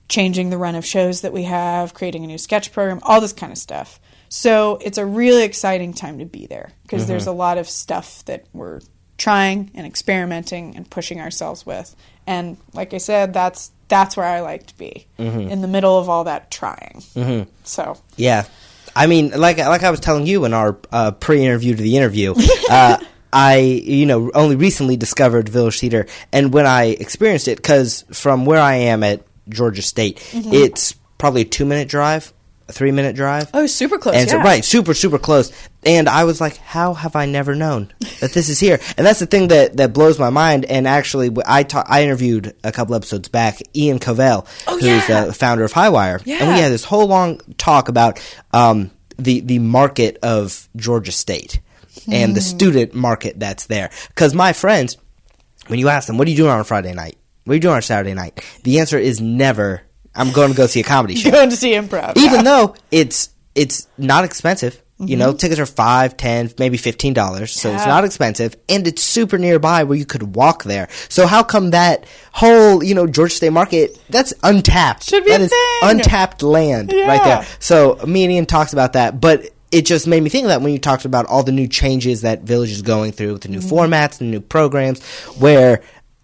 changing the run of shows that we have, creating a new sketch program, all this kind of stuff. So it's a really exciting time to be there because mm-hmm. there's a lot of stuff that we're trying and experimenting and pushing ourselves with. And like I said, that's that's where I like to be mm-hmm. in the middle of all that trying. Mm-hmm. So Yeah, I mean, like like I was telling you in our uh, pre-interview to the interview, <laughs> uh, I you know only recently discovered Village Theater, and when I experienced it, because from where I am at Georgia State, Mm-hmm. it's probably a two-minute drive, a three-minute drive. oh, super close. And so, yeah. right, super, super close. And I was like, how have I never known that this is here? And that's the thing that, that blows my mind. And actually, I ta- I interviewed a couple episodes back Ian Covell, Oh, who's yeah. the founder of Highwire. Yeah. And we had this whole long talk about um, the, the market of Georgia State and the Hmm. student market that's there. Because my friends, when you ask them, what are you doing on Friday night? What are you doing on Saturday night? The answer is never, I'm going to go see a comedy <laughs> show going to see improv. even though it's it's not expensive. You Mm-hmm. know, tickets are five, ten, maybe fifteen dollars, so it's not expensive, and it's super nearby where you could walk there. So how come that whole you know Georgia State Market that's untapped? Should be That is untapped land right there. So me and Ian talks about that, but it just made me think of that when you talked about all the new changes that Village is going through with the new Mm-hmm. formats and new programs, where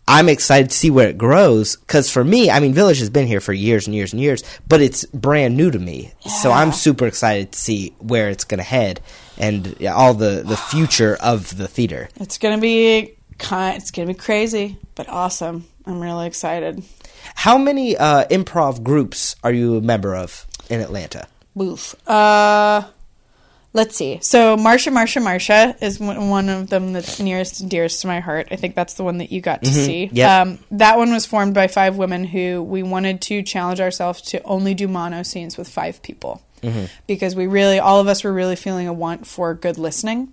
I'm excited to see where it grows. Because for me, I mean, Village has been here for years and years and years, but it's brand new to me. So I'm super excited to see where it's going to head and yeah, all the, the future of the theater. It's gonna be kind. It's gonna be crazy, but awesome. I'm really excited. How many uh, improv groups are you a member of in Atlanta? Oof. Uh, let's see. So Marsha, Marsha, Marsha is one of them that's nearest and dearest to my heart. I think that's the one that you got to see. Yep. Um, that one was formed by five women who we wanted to challenge ourselves to only do mono scenes with five people because we really, all of us were really feeling a want for good listening.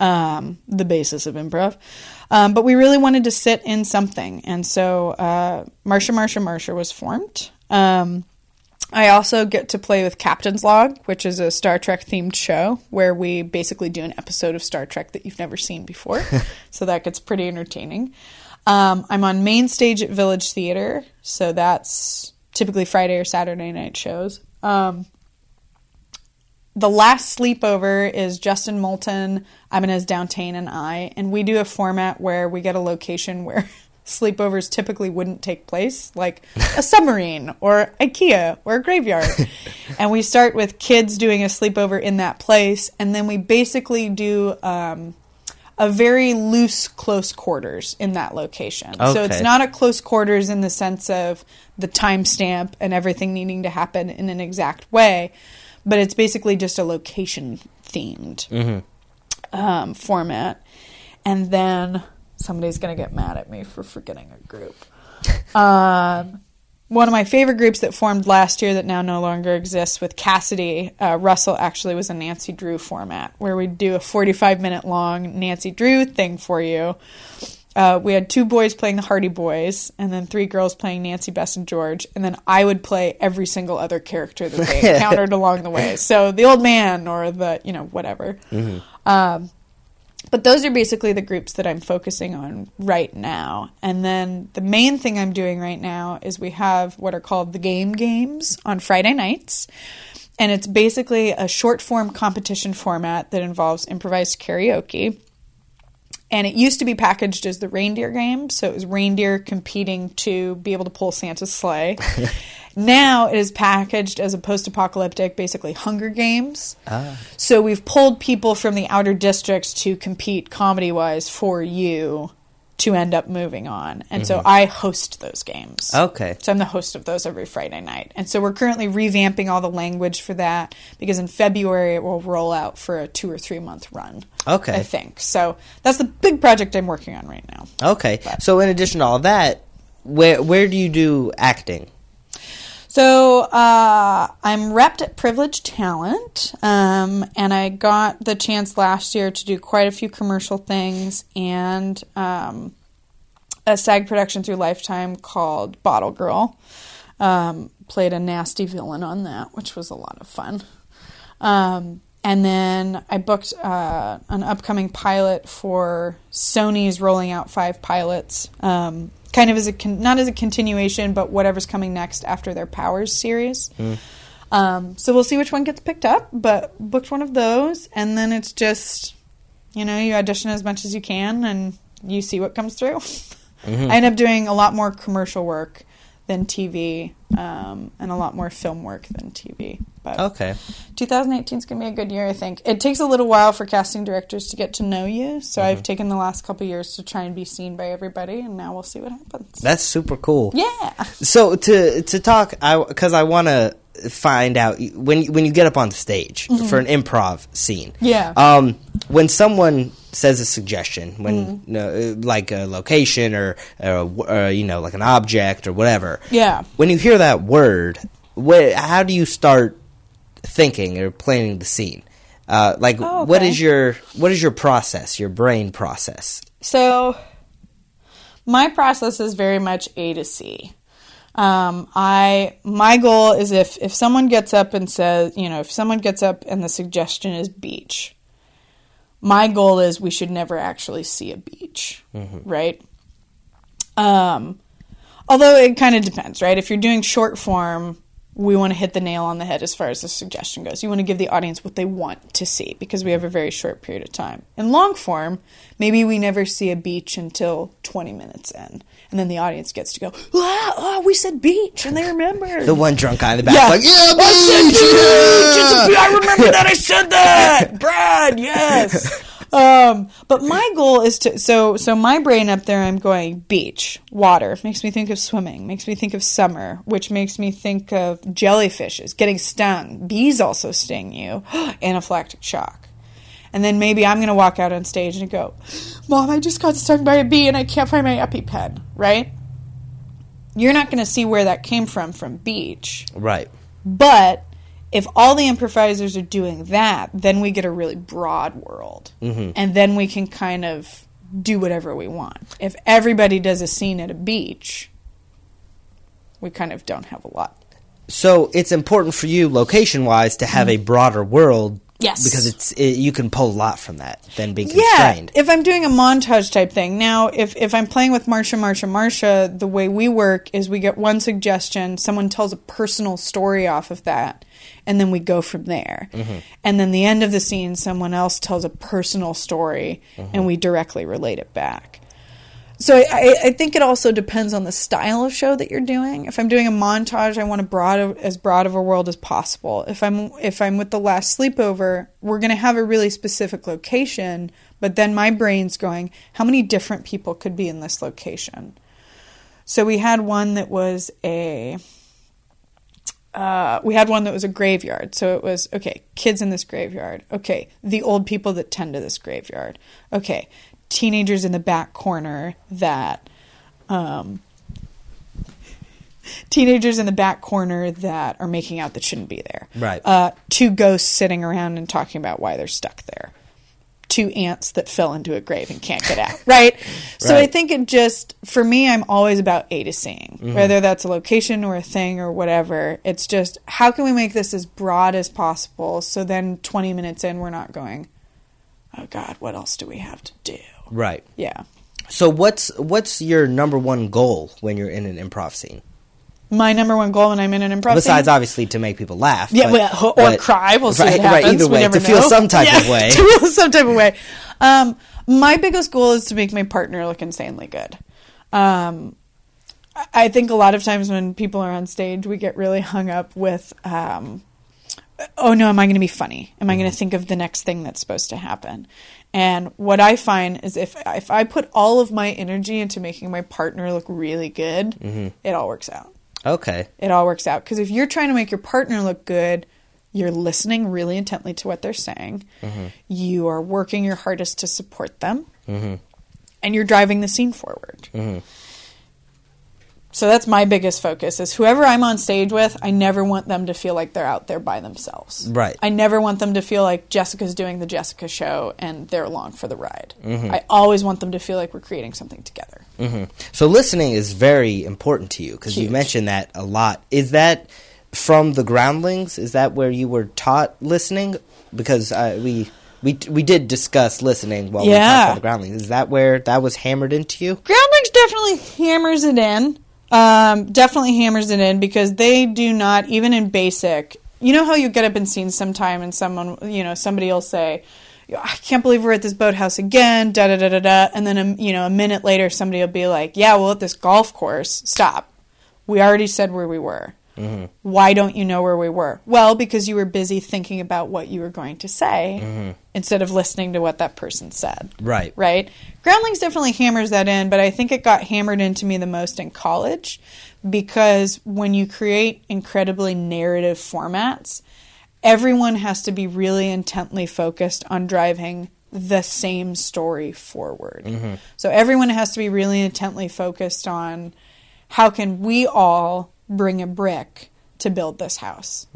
Um, the basis of improv. Um, but we really wanted to sit in something. And so uh, Marsha, Marsha, Marsha was formed. Um, I also get to play with Captain's Log, which is a Star Trek themed show where we basically do an episode of Star Trek that you've never seen before. <laughs> so that gets pretty entertaining. Um, I'm on main stage at Village Theater, so that's typically Friday or Saturday night shows. Um, the last sleepover is Justin Moulton, Ibanez Downtain, and I, and we do a format where we get a location where <laughs> sleepovers typically wouldn't take place, like <laughs> a submarine or IKEA or a graveyard. <laughs> and we start with kids doing a sleepover in that place, and then we basically do um, a very loose close quarters in that location. So it's not a close quarters in the sense of the timestamp and everything needing to happen in an exact way, but it's basically just a location themed um, format. And then somebody's going to get mad at me for forgetting a group. <laughs> Um, one of my favorite groups that formed last year that now no longer exists with Cassidy uh, Russell actually was a Nancy Drew format where we'd do a 45 minute long Nancy Drew thing for you. Uh, we had two boys playing the Hardy Boys, and then three girls playing Nancy, Bess, and George, and then I would play every single other character that they <laughs> encountered along the way. So the old man or the you know whatever. Um, but those are basically the groups that I'm focusing on right now. And then the main thing I'm doing right now is we have what are called the game games on Friday nights. And it's basically a short form competition format that involves improvised karaoke. And it used to be packaged as the reindeer game. So it was reindeer competing to be able to pull Santa's sleigh. <laughs> now it is packaged as a post apocalyptic, basically Hunger Games. Ah. So we've pulled people from the outer districts to compete comedy wise for you to end up moving on. And so I host those games. Okay. So I'm the host of those every Friday night. And so we're currently revamping all the language for that because in February it will roll out for a two or three month run. Okay. I think. So that's the big project I'm working on right now. Okay. So in addition to all that, where where do you do acting? So uh, I'm repped at Privileged Talent, um, and I got the chance last year to do quite a few commercial things and um, a SAG production through Lifetime called Bottle Girl. Um, played a nasty villain on that, which was a lot of fun. Um, and then I booked uh, an upcoming pilot for Sony's rolling out five pilots, um, kind of as a con- not as a continuation, but whatever's coming next after their Powers series. Um, so we'll see which one gets picked up, but booked one of those, and then it's just you know you audition as much as you can, and you see what comes through. <laughs> I end up doing a lot more commercial work than TV, um, and a lot more film work than TV. But Okay. 2018 is going to be a good year, I think. It takes a little while for casting directors to get to know you, so I've taken the last couple years to try and be seen by everybody, and now we'll see what happens. That's super cool. yeah. So to to talk, I because I want to find out when when you get up on the stage for an improv scene. Mm-hmm. Yeah. Um, when someone says a suggestion, when Mm-hmm. you know, like a location or, or, or you know like an object or whatever. Yeah. When you hear that word, where how do you start thinking or planning the scene? Uh, like Oh, okay. is your what is your process, your brain process? So, my process is very much A to C. Um, I my goal is if if someone gets up and says, you know, if someone gets up and the suggestion is beach, my goal is we should never actually see a beach, right? Um, although it kind of depends, right? If you're doing short form, we want to hit the nail on the head as far as the suggestion goes. You want to give the audience what they want to see because we have a very short period of time. In long form, maybe we never see a beach until 20 minutes in. And then the audience gets to go, ah, oh, we said beach, and they remember. The one drunk guy in the back, Yeah. like, yeah, I beach, beach! It's a yeah!" beach! I remember that I said that! <laughs> Brad, yes! Um, but my goal is to so so my brain up there I'm going beach, water, makes me think of swimming, makes me think of summer, which makes me think of jellyfishes, getting stung. Bees also sting you. <gasps> Anaphylactic shock. And then maybe I'm gonna walk out on stage and go, Mom, I just got stung by a bee and I can't find my EpiPen, right? You're not gonna see where that came from from beach. Right. But if all the improvisers are doing that, then we get a really broad world. Mm-hmm. And then we can kind of do whatever we want. If everybody does a scene at a beach, we kind of don't have a lot. So it's important for you, location wise, to have mm-hmm. a broader world. Mm-hmm. Yes. Because it's it, you can pull a lot from that than being Yeah, constrained. if I'm doing a montage type thing. Now, if if I'm playing with Marsha, Marsha, Marsha, the way we work is we get one suggestion, someone tells a personal story off of that, and then we go from there. And then the end of the scene, someone else tells a personal story, and we directly relate it back. So I, I, think it also depends on the style of show that you're doing. If I'm doing a montage, I want a broad as broad of a world as possible. If I'm if I'm with the last sleepover, we're going to have a really specific location, but then my brain's going, how many different people could be in this location? So we had one that was a uh, we had one that was a graveyard. So it was okay, kids in this graveyard. Okay, the old people that tend to this graveyard. Okay, teenagers in the back corner that, um, teenagers in the back corner that are making out that shouldn't be there. Right. Uh, two ghosts sitting around and talking about why they're stuck there. Two ants that fell into a grave and can't get out. <laughs> Right. So I think it just for me, I'm always about A to seeing, whether that's a location or a thing or whatever. It's just how can we make this as broad as possible so then 20 minutes in we're not going, oh God, what else do we have to do? Right. Yeah. So what's what's your number one goal when you're in an improv scene? My number one goal when I'm in an improv scene. Besides, scene- obviously, to make people laugh. Yeah, but- well, or but- cry. We'll see right, what happens. Right, either We way, to feel some type Yeah, of <laughs> way. to feel some type of way. Um, my biggest goal is to make my partner look insanely good. Um, I- I think a lot of times when people are on stage, we get really hung up with, um, oh no, am I going to be funny? Am I going to think of the next thing that's supposed to happen? And what I find is if if I put all of my energy into making my partner look really good, mm-hmm. it all works out Okay. it all works out. Because if you're trying to make your partner look good, you're listening really intently to what they're saying. Mm-hmm. You are working your hardest to support them, mm-hmm. and you're driving the scene forward. So that's my biggest focus: is whoever I'm on stage with, I never want them to feel like they're out there by themselves. Right. I never want them to feel like Jessica's doing the Jessica show and they're along for the ride. I always want them to feel like we're creating something together. hmm So listening is very important to you because you mentioned that a lot. Is that from the Groundlings? Is that where you were taught listening? Because uh, we we we did discuss listening while we Yeah. talked about the Groundlings. Is that where that was hammered into you? Groundlings definitely hammers it in. Um, definitely hammers it in because they do not even in basic. You know how you get up in scenes sometime and someone, you know, somebody will say, "I can't believe we're at this boathouse again." Da da da da da. And then, um, you know, a minute later, somebody will be like, "Yeah, well, at this golf course, stop. We already said where we were. Mm-hmm. Why don't you know where we were? Well, because you were busy thinking about what you were going to say mm-hmm. instead of listening to what that person said." Right. right? Groundlings definitely hammers that in, but I think it got hammered into me the most in college because when you create incredibly narrative formats, everyone has to be really intently focused on driving the same story forward. Mm-hmm. So everyone has to be really intently focused on how can we all bring a brick to build this house.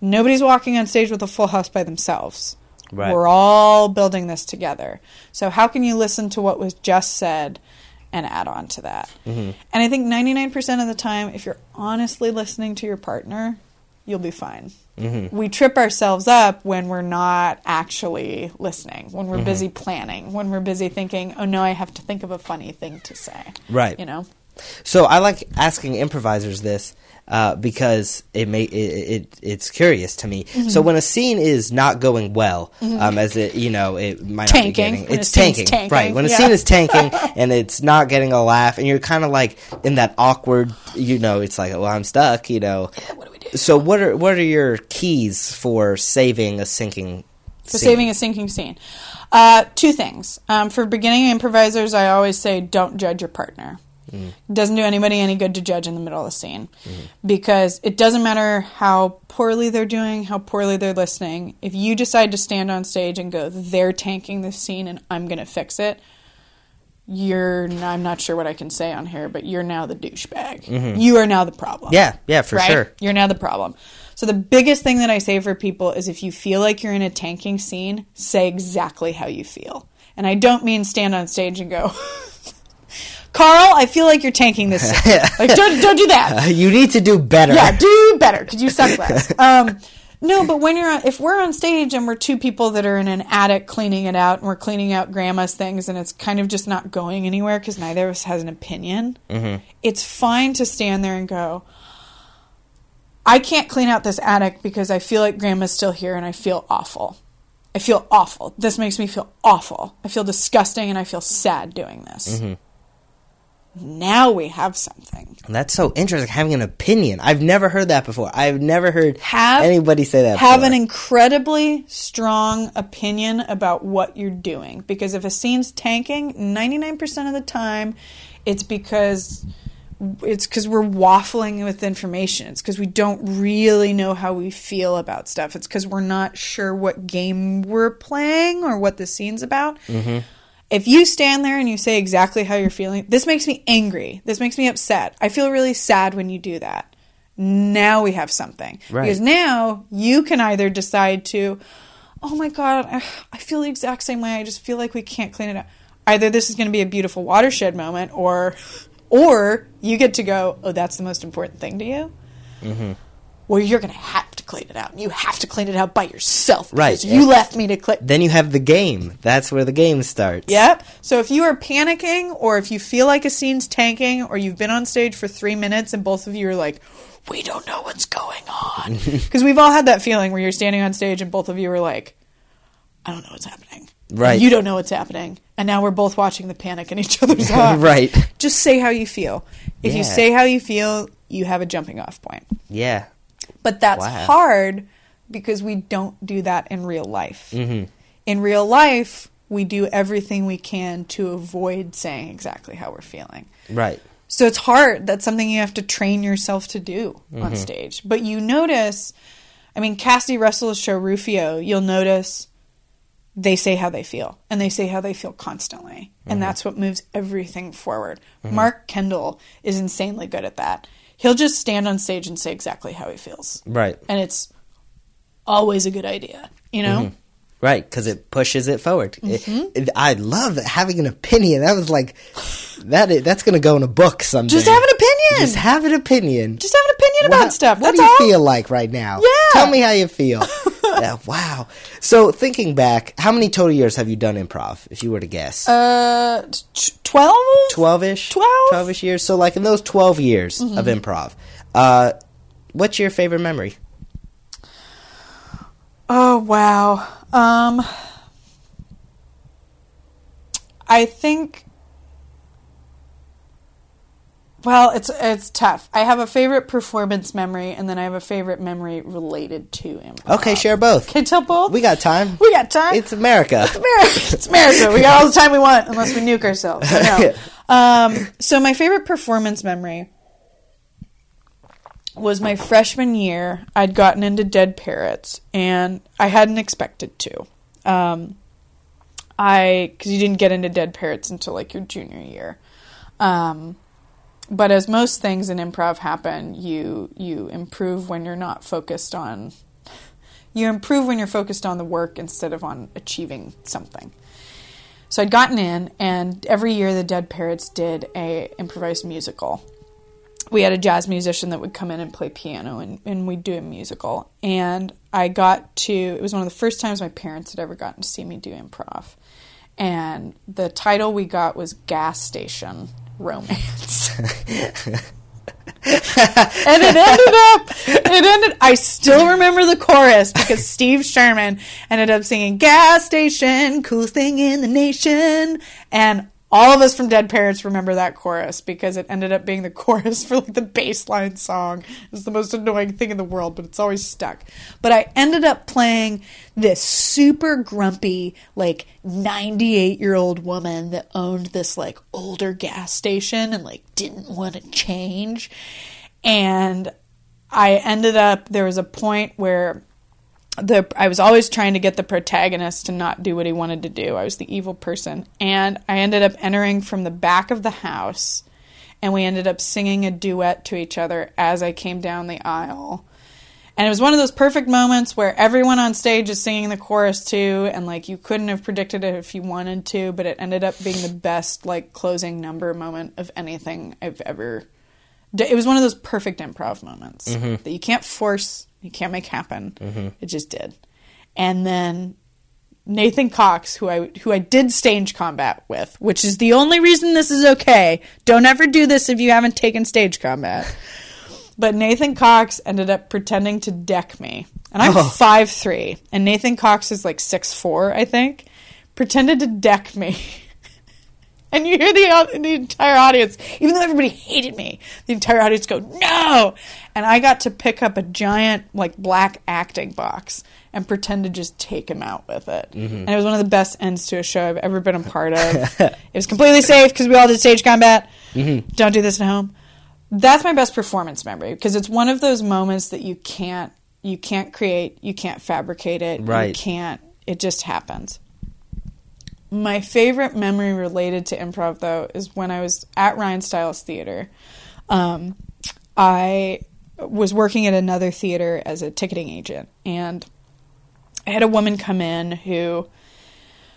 Nobody's walking on stage with a full house by themselves. Right. We're all building this together. So how can you listen to what was just said and add on to that? Mm-hmm. And I think 99% of the time if you're honestly listening to your partner, you'll be fine. Mm-hmm. We trip ourselves up when we're not actually listening, when we're mm-hmm. busy planning, when we're busy thinking, "Oh no, I have to think of a funny thing to say." Right. You know. So I like asking improvisers this uh, because it may it, it it's curious to me. Mm-hmm. So when a scene is not going well, um, as it you know it might Tanking. not be getting, it's tanking, tanking, right? When a yeah. scene is tanking <laughs> and it's not getting a laugh, and you're kind of like in that awkward, you know, it's like, well, I'm stuck, you know. What do we do? So what are what are your keys for saving a sinking? For scene? saving a sinking scene. Uh, two things. Um, for beginning improvisers, I always say don't judge your partner. It doesn't do anybody any good to judge in the middle of the scene mm-hmm. because it doesn't matter how poorly they're doing, how poorly they're listening. If you decide to stand on stage and go, they're tanking this scene and I'm going to fix it, you're, I'm not sure what I can say on here, but you're now the douchebag. Mm-hmm. You are now the problem Yeah, yeah, for right? sure. You're now the problem. So the biggest thing that I say for people is if you feel like you're in a tanking scene, say exactly how you feel. And I don't mean stand on stage and go, <laughs> Carl, I feel like you're tanking this. <laughs> like don't don't do that. Uh, you need to do better. Yeah, do better because you <laughs> suck less. Um, no, but when you're on, if we're on stage and we're two people that are in an attic cleaning it out and we're cleaning out grandma's things and it's kind of just not going anywhere because neither of us has an opinion, mm-hmm. it's fine to stand there and go, I can't clean out this attic because I feel like grandma's still here and I feel awful. I feel awful. This makes me feel awful. I feel disgusting and I feel sad doing this. Mm-hmm. Now we have something. That's so interesting having an opinion. I've never heard that before. I've never heard Have- anybody say that have before. an incredibly strong opinion about what you're doing because if a scene's tanking 99% of the time it's because it's because we're waffling with information it's because we don't really know how we feel about stuff it's because we're not sure what game we're playing or what the scene's about mm-hmm. If you stand there and you say exactly how you're feeling this makes me angry. This makes me upset. I feel really sad when you do that. Now we have something. Right. because now you can either decide to oh my god I- feel the exact same way. I just feel like we can't clean it up. Either this is going to be a beautiful watershed moment or or you get to go oh that's the most important thing to you. Mm-hmm. Well you're going to have clean it out. You have to clean it out by yourself. Right. You left me to clean. Then you have the game. That's where the game starts. Yep. So if you are panicking, or if you feel like a scene's tanking, or you've been on stage for three minutes and both of you are like, we don't know what's going on. <laughs> Because we've all had that feeling where you're standing on stage and both of you are like, I don't know what's happening. Right. you don't know what's happening. And now we're both watching the panic in each other's <laughs> eyes. Right. Just say how you feel. If you say how you feel, you have a jumping off point. Yeah. But that's Wow. hard because we don't do that in real life. Mm-hmm. In real life, we do everything we can to avoid saying exactly how we're feeling. Right. So it's hard. That's something you have to train yourself to do Mm-hmm. on stage. But you notice, I mean, Cassidy Russell's show Rufio, you'll notice they say how they feel and they say how they feel constantly. Mm-hmm. And that's what moves everything forward. Mark Kendall is insanely good at that. He'll just stand on stage and say exactly how he feels. Right. And it's always a good idea, you know? Mm-hmm. Right, because it pushes it forward. Mm-hmm. it- I love having an opinion. That was like that. That's going to go in a book someday. Just have an opinion. Just have an opinion. Just have an opinion about stuff. What That's do you all. feel like right now? Yeah. Tell me how you feel. <laughs> Yeah, wow. So thinking back, how many total years have you done improv? If you were to guess, Uh, t- 12? twelve ish, 12? twelve ish years. So like in those twelve years of Mm-hmm. improv, uh, what's your favorite memory? Oh wow. Um I think well, it's it's tough. I have a favorite performance memory and then I have a favorite memory related to improv. Okay, share both. Can you tell both? We got time. we got time. It's America. It's America. <laughs> It's America. We got all the time we want, unless we nuke ourselves. I. <laughs> Um, so my favorite performance memory was my freshman year. I'd gotten into Dead Parrots, and I hadn't expected to. Um, I because you didn't get into Dead Parrots until like your junior year. Um, but as most things in improv happen, you you improve when you're not focused on you improve when you're focused on the work instead of on achieving something. So I'd gotten in, and every year the Dead Parrots did a improvised musical. We had a jazz musician that would come in and play piano, and, and we'd do a musical. And I got to, it was one of the first times my parents had ever gotten to see me do improv. And the title we got was Gas Station Romance. <laughs> and it ended up it ended I still remember the chorus because Steve Sherman ended up singing gas station coolest thing in the nation and all of us from Dead Parrots remember that chorus because it ended up being the <laughs> chorus for like the baseline song. It's the most annoying thing in the world, but it's always stuck. But I ended up playing this super grumpy, like 98 year old woman that owned this like older gas station and like didn't want to change. And I ended up, there was a point where the I was always trying to get the protagonist to not do what he wanted to do. I was the evil person, and I ended up entering from the back of the house, and we ended up singing a duet to each other as I came down the aisle. And it was one of those perfect moments where everyone on stage is singing the chorus too, and like you couldn't have predicted it if you wanted to, but it ended up being the best like closing number moment of anything I've ever. It was one of those perfect improv moments mm-hmm. that you can't force, you can't make happen. Mm-hmm. It just did. And then Nathan Cox, who I who I did stage combat with, which is the only reason this is okay. Don't ever do this if you haven't taken stage combat. <laughs> But Nathan Cox ended up pretending to deck me. And I'm oh. five three, and Nathan Cox is like six four, I think. Pretended to deck me. <laughs> <laughs> And you hear the, the entire audience, even though everybody hated me, the entire audience go, no! And I got to pick up a giant, like, black acting box and pretend to just take him out with it. Mm-hmm. And it was one of the best ends to a show I've ever been a part of. <laughs> it was completely safe because we all did stage combat. Mm-hmm. Don't do this at home. That's my best performance memory because it's one of those moments that you can't you can't create, you can't fabricate it, you Right. can't. It just happens. My favorite memory related to improv, though, is when I was at Ryan Stiles Theater. Um, I was working at another theater as a ticketing agent, and I had a woman come in who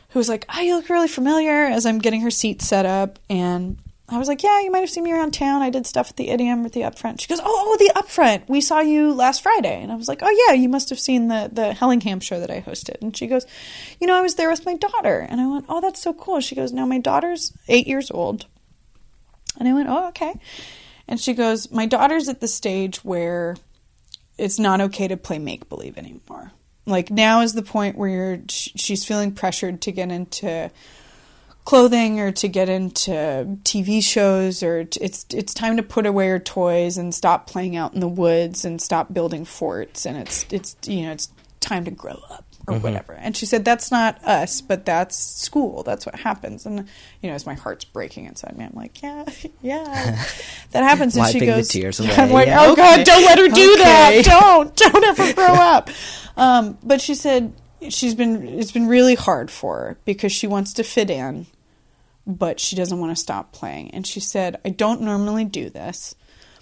who was like, "Oh, you look really familiar." As I'm getting her seat set up, and I was like, yeah, you might have seen me around town. I did stuff at the Idiom or the Upfront. She goes, oh, oh, the Upfront. We saw you last Friday. And I was like, oh, yeah, you must have seen the, the Hellingham show that I hosted. And she goes, you know, I was there with my daughter. And I went, oh, that's so cool. She goes, now my daughter's eight years old. And I went, oh, okay. And she goes, my daughter's at the stage where it's not okay to play make believe anymore. Like now is the point where she's feeling pressured to get into clothing or to get into TV shows or t- it's it's time to put away her toys and stop playing out in the woods and stop building forts and it's it's you know it's time to grow up or Mm-hmm. whatever. And she said that's not us, but that's school. That's what happens. And you know, as my heart's breaking inside me, I'm like, yeah, <laughs> yeah, that <laughs> happens. and she Wiping the goes, tears I'm like, Yeah, oh okay. god, don't let her do that. Don't, don't ever grow up. <laughs> Um, but she said she's been it's been really hard for her because she wants to fit in but she doesn't want to stop playing. And she said, I don't normally do this,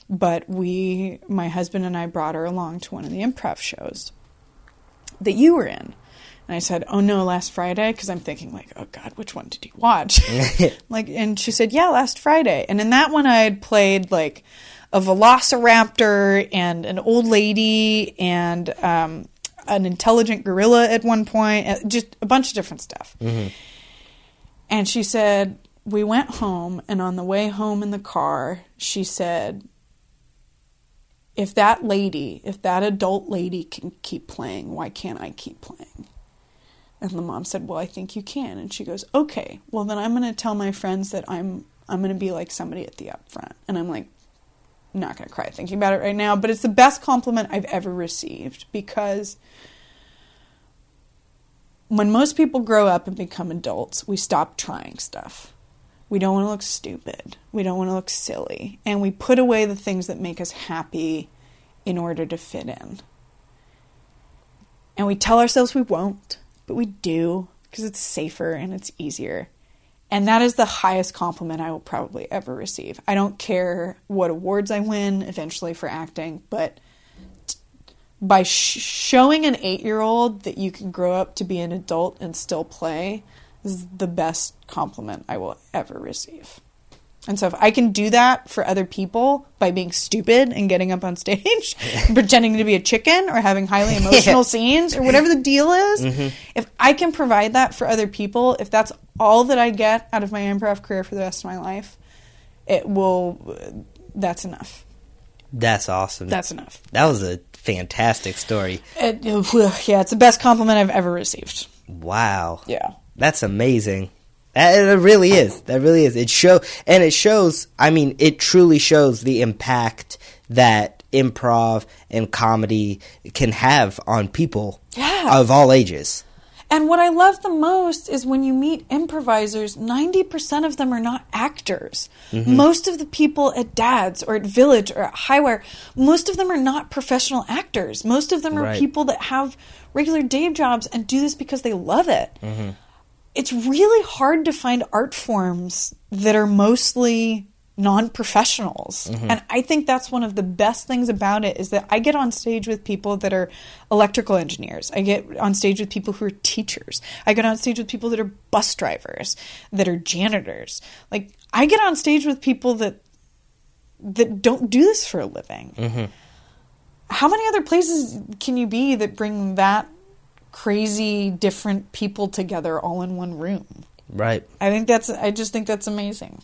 but we, my husband and I brought her along to one of the improv shows that you were in. And I said, Oh no, last Friday? Because I'm thinking, like, oh God, which one did you watch? <laughs> <laughs> like, and she said, Yeah, last Friday. And in that one, I had played like a velociraptor and an old lady and um, an intelligent gorilla at one point, uh, just a bunch of different stuff. And she said, We went home, and on the way home in the car, she said, If that lady, if that adult lady can keep playing, why can't I keep playing? And the mom said, Well, I think you can. And she goes, Okay, well, then I'm going to tell my friends that I'm. I'm going to be like somebody at the upfront. And I'm like, not going to cry thinking about it right now, but it's the best compliment I've ever received because when most people grow up and become adults, we stop trying stuff. We don't want to look stupid. We don't want to look silly. And we put away the things that make us happy in order to fit in. And we tell ourselves we won't, but we do because it's safer and it's easier. And that is the highest compliment I will probably ever receive. I don't care what awards I win eventually for acting, but t- by sh- showing an eight year old that you can grow up to be an adult and still play is the best compliment I will ever receive. And so if I can do that for other people by being stupid and getting up on <laughs> stage, pretending to be a chicken or having highly <laughs> emotional scenes or whatever the deal is, mm-hmm. if I can provide that for other people, if that's all that I get out of my improv career for the rest of my life, it will that's enough. That's awesome. That's enough. that was a fantastic story. It, <sighs> yeah, it's the best compliment I've ever received. Wow. Yeah. That's amazing. That, it really is. That really is. It show and it shows. I mean, it truly shows the impact that improv and comedy can have on people Yeah. of all ages. And what I love the most is when you meet improvisers, 90% of them are not actors. Mm-hmm. Most of the people at Dad's or at Village or at Highwire, most of them are not professional actors. Most of them are Right. people that have regular day jobs and do this because they love it. Mm-hmm. It's really hard to find art forms that are mostly non-professionals. Mm-hmm. And i think that's one of the best things about it is that i get on stage with people that are electrical engineers. I get on stage with people who are teachers. I get on stage with people that are bus drivers that are janitors. Like i get on stage with people that that don't do this for a living. Mm-hmm. How many other places can you be that bring that crazy different people together all in one room Right. i think that's i just think that's amazing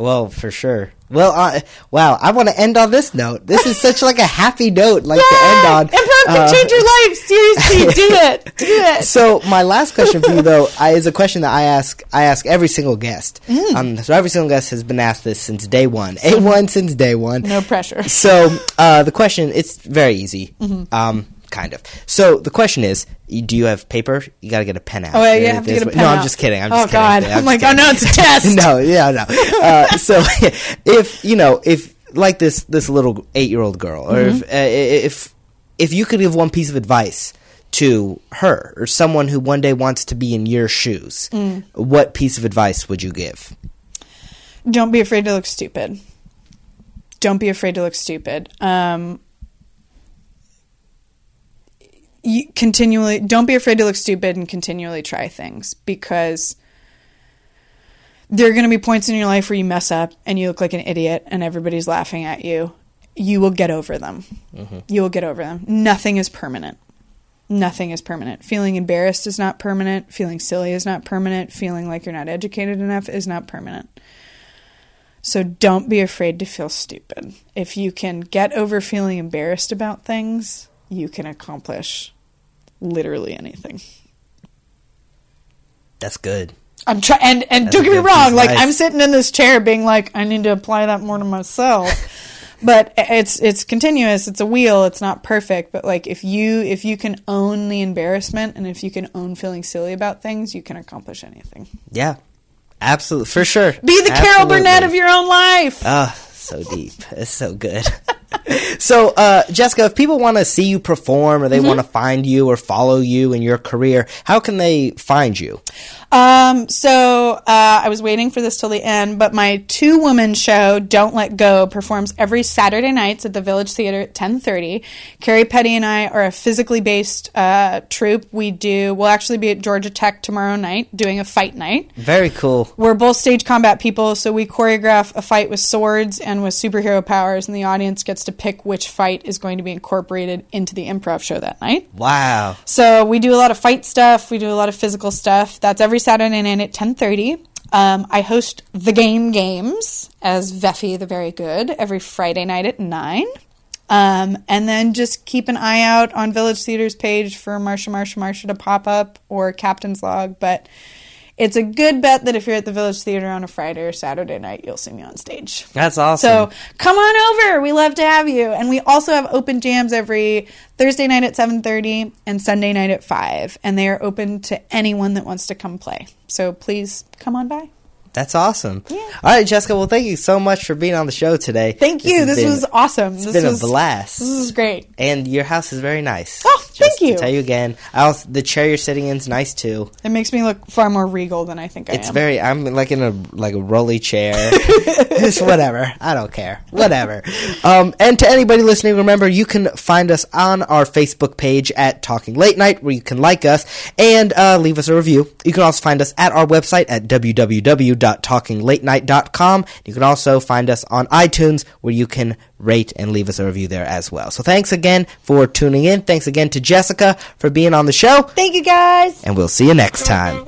Well, for sure. Well, uh, wow. I want to end on this note. This is such like a happy note, like to end on. Improv can Uh, change your life. Seriously, do <laughs> it. Do it. So my last question for you though <laughs> I, is a question that I ask I ask every single guest. Mm. Um, so every single guest has been asked this since day one. A one since day one. No pressure. So uh, the question it's very easy. Mm-hmm. Um, kind of. So the question is, do you have paper? You got to get a pen out. Oh, yeah, you have to get a pen No, out. I'm just kidding. I'm Oh, just kidding. God. I'm I'm like, just oh, no, it's a test. <laughs> no, yeah, no. Uh, so <laughs> if you know, if like this this little eight year old girl, or Mm-hmm. if, uh, if if you could give one piece of advice to her or someone who one day wants to be in your shoes, Mm. what piece of advice would you give? Don't be afraid to look stupid. Don't be afraid to look stupid. Um, you continually don't be afraid to look stupid and continually try things because there are going to be points in your life where you mess up and you look like an idiot and everybody's laughing at you. You will get over them. Mm-hmm. You will get over them. Nothing is permanent. Nothing is permanent. Feeling embarrassed is not permanent. Feeling silly is not permanent. Feeling like you're not educated enough is not permanent. So don't be afraid to feel stupid. If you can get over feeling embarrassed about things, you can accomplish literally anything. That's good. I'm trying, and and That's don't get me wrong. Like Nice. I'm sitting in this chair, being like, I need to apply that more to myself. <laughs> but it's it's continuous. It's a wheel. It's not perfect. But like if you if you can own the embarrassment and if you can own feeling silly about things, you can accomplish anything. Yeah, absolutely for sure. Be the Carol Burnett of your own life. Ah, so deep. It's so good. <laughs> so, uh, Jessica, if people want to see you perform or they Mm-hmm. want to find you or follow you in your career, how can they find you? Um, so uh, I was waiting for this till the end, but my two woman show, Don't Let Go, performs every Saturday nights at the Village Theater at ten thirty. Carrie Petty and I are a physically based uh, troupe. We do. We'll actually be at Georgia Tech tomorrow night doing a fight night. Very cool. We're both stage combat people, so we choreograph a fight with swords and with superhero powers, and the audience gets to pick which fight is going to be incorporated into the improv show that night. Wow. So we do a lot of fight stuff. We do a lot of physical stuff. That's every Saturday night at ten thirty. Um, I host the Game Games as Veffy the Very Good every Friday night at nine. Um, and then just keep an eye out on Village Theater's page for Marsha, Marsha, Marsha to pop up or Captain's Log. But it's a good bet that if you're at the Village Theater on a Friday or Saturday night, you'll see me on stage. That's awesome. So come on over. We love to have you. And we also have open jams every Thursday night at 7:30 and Sunday night at 5, and they are open to anyone that wants to come play. So please come on by. That's awesome. Yeah. All right, Jessica. Well, thank you so much for being on the show today. Thank you. has This been- was awesome. It's this been was a blast. This is great. and your house is very nice. Oh, Just thank you. To tell you again, I also, the chair you're sitting in is nice too. It makes me look far more regal than I think I am. It's am. very. I'm like in a like a rolly chair. <laughs> <laughs> it's whatever. I don't care. Whatever. Um, and to anybody listening, remember you can find us on our Facebook page at Talking Late Night, where you can like us and uh, leave us a review. You can also find us at our website at www.talkinglatenight.com. You can also find us on iTunes where you can rate and leave us a review there as well. So thanks again for tuning in. Thanks again to Jessica for being on the show. Thank you guys. And we'll see you next time.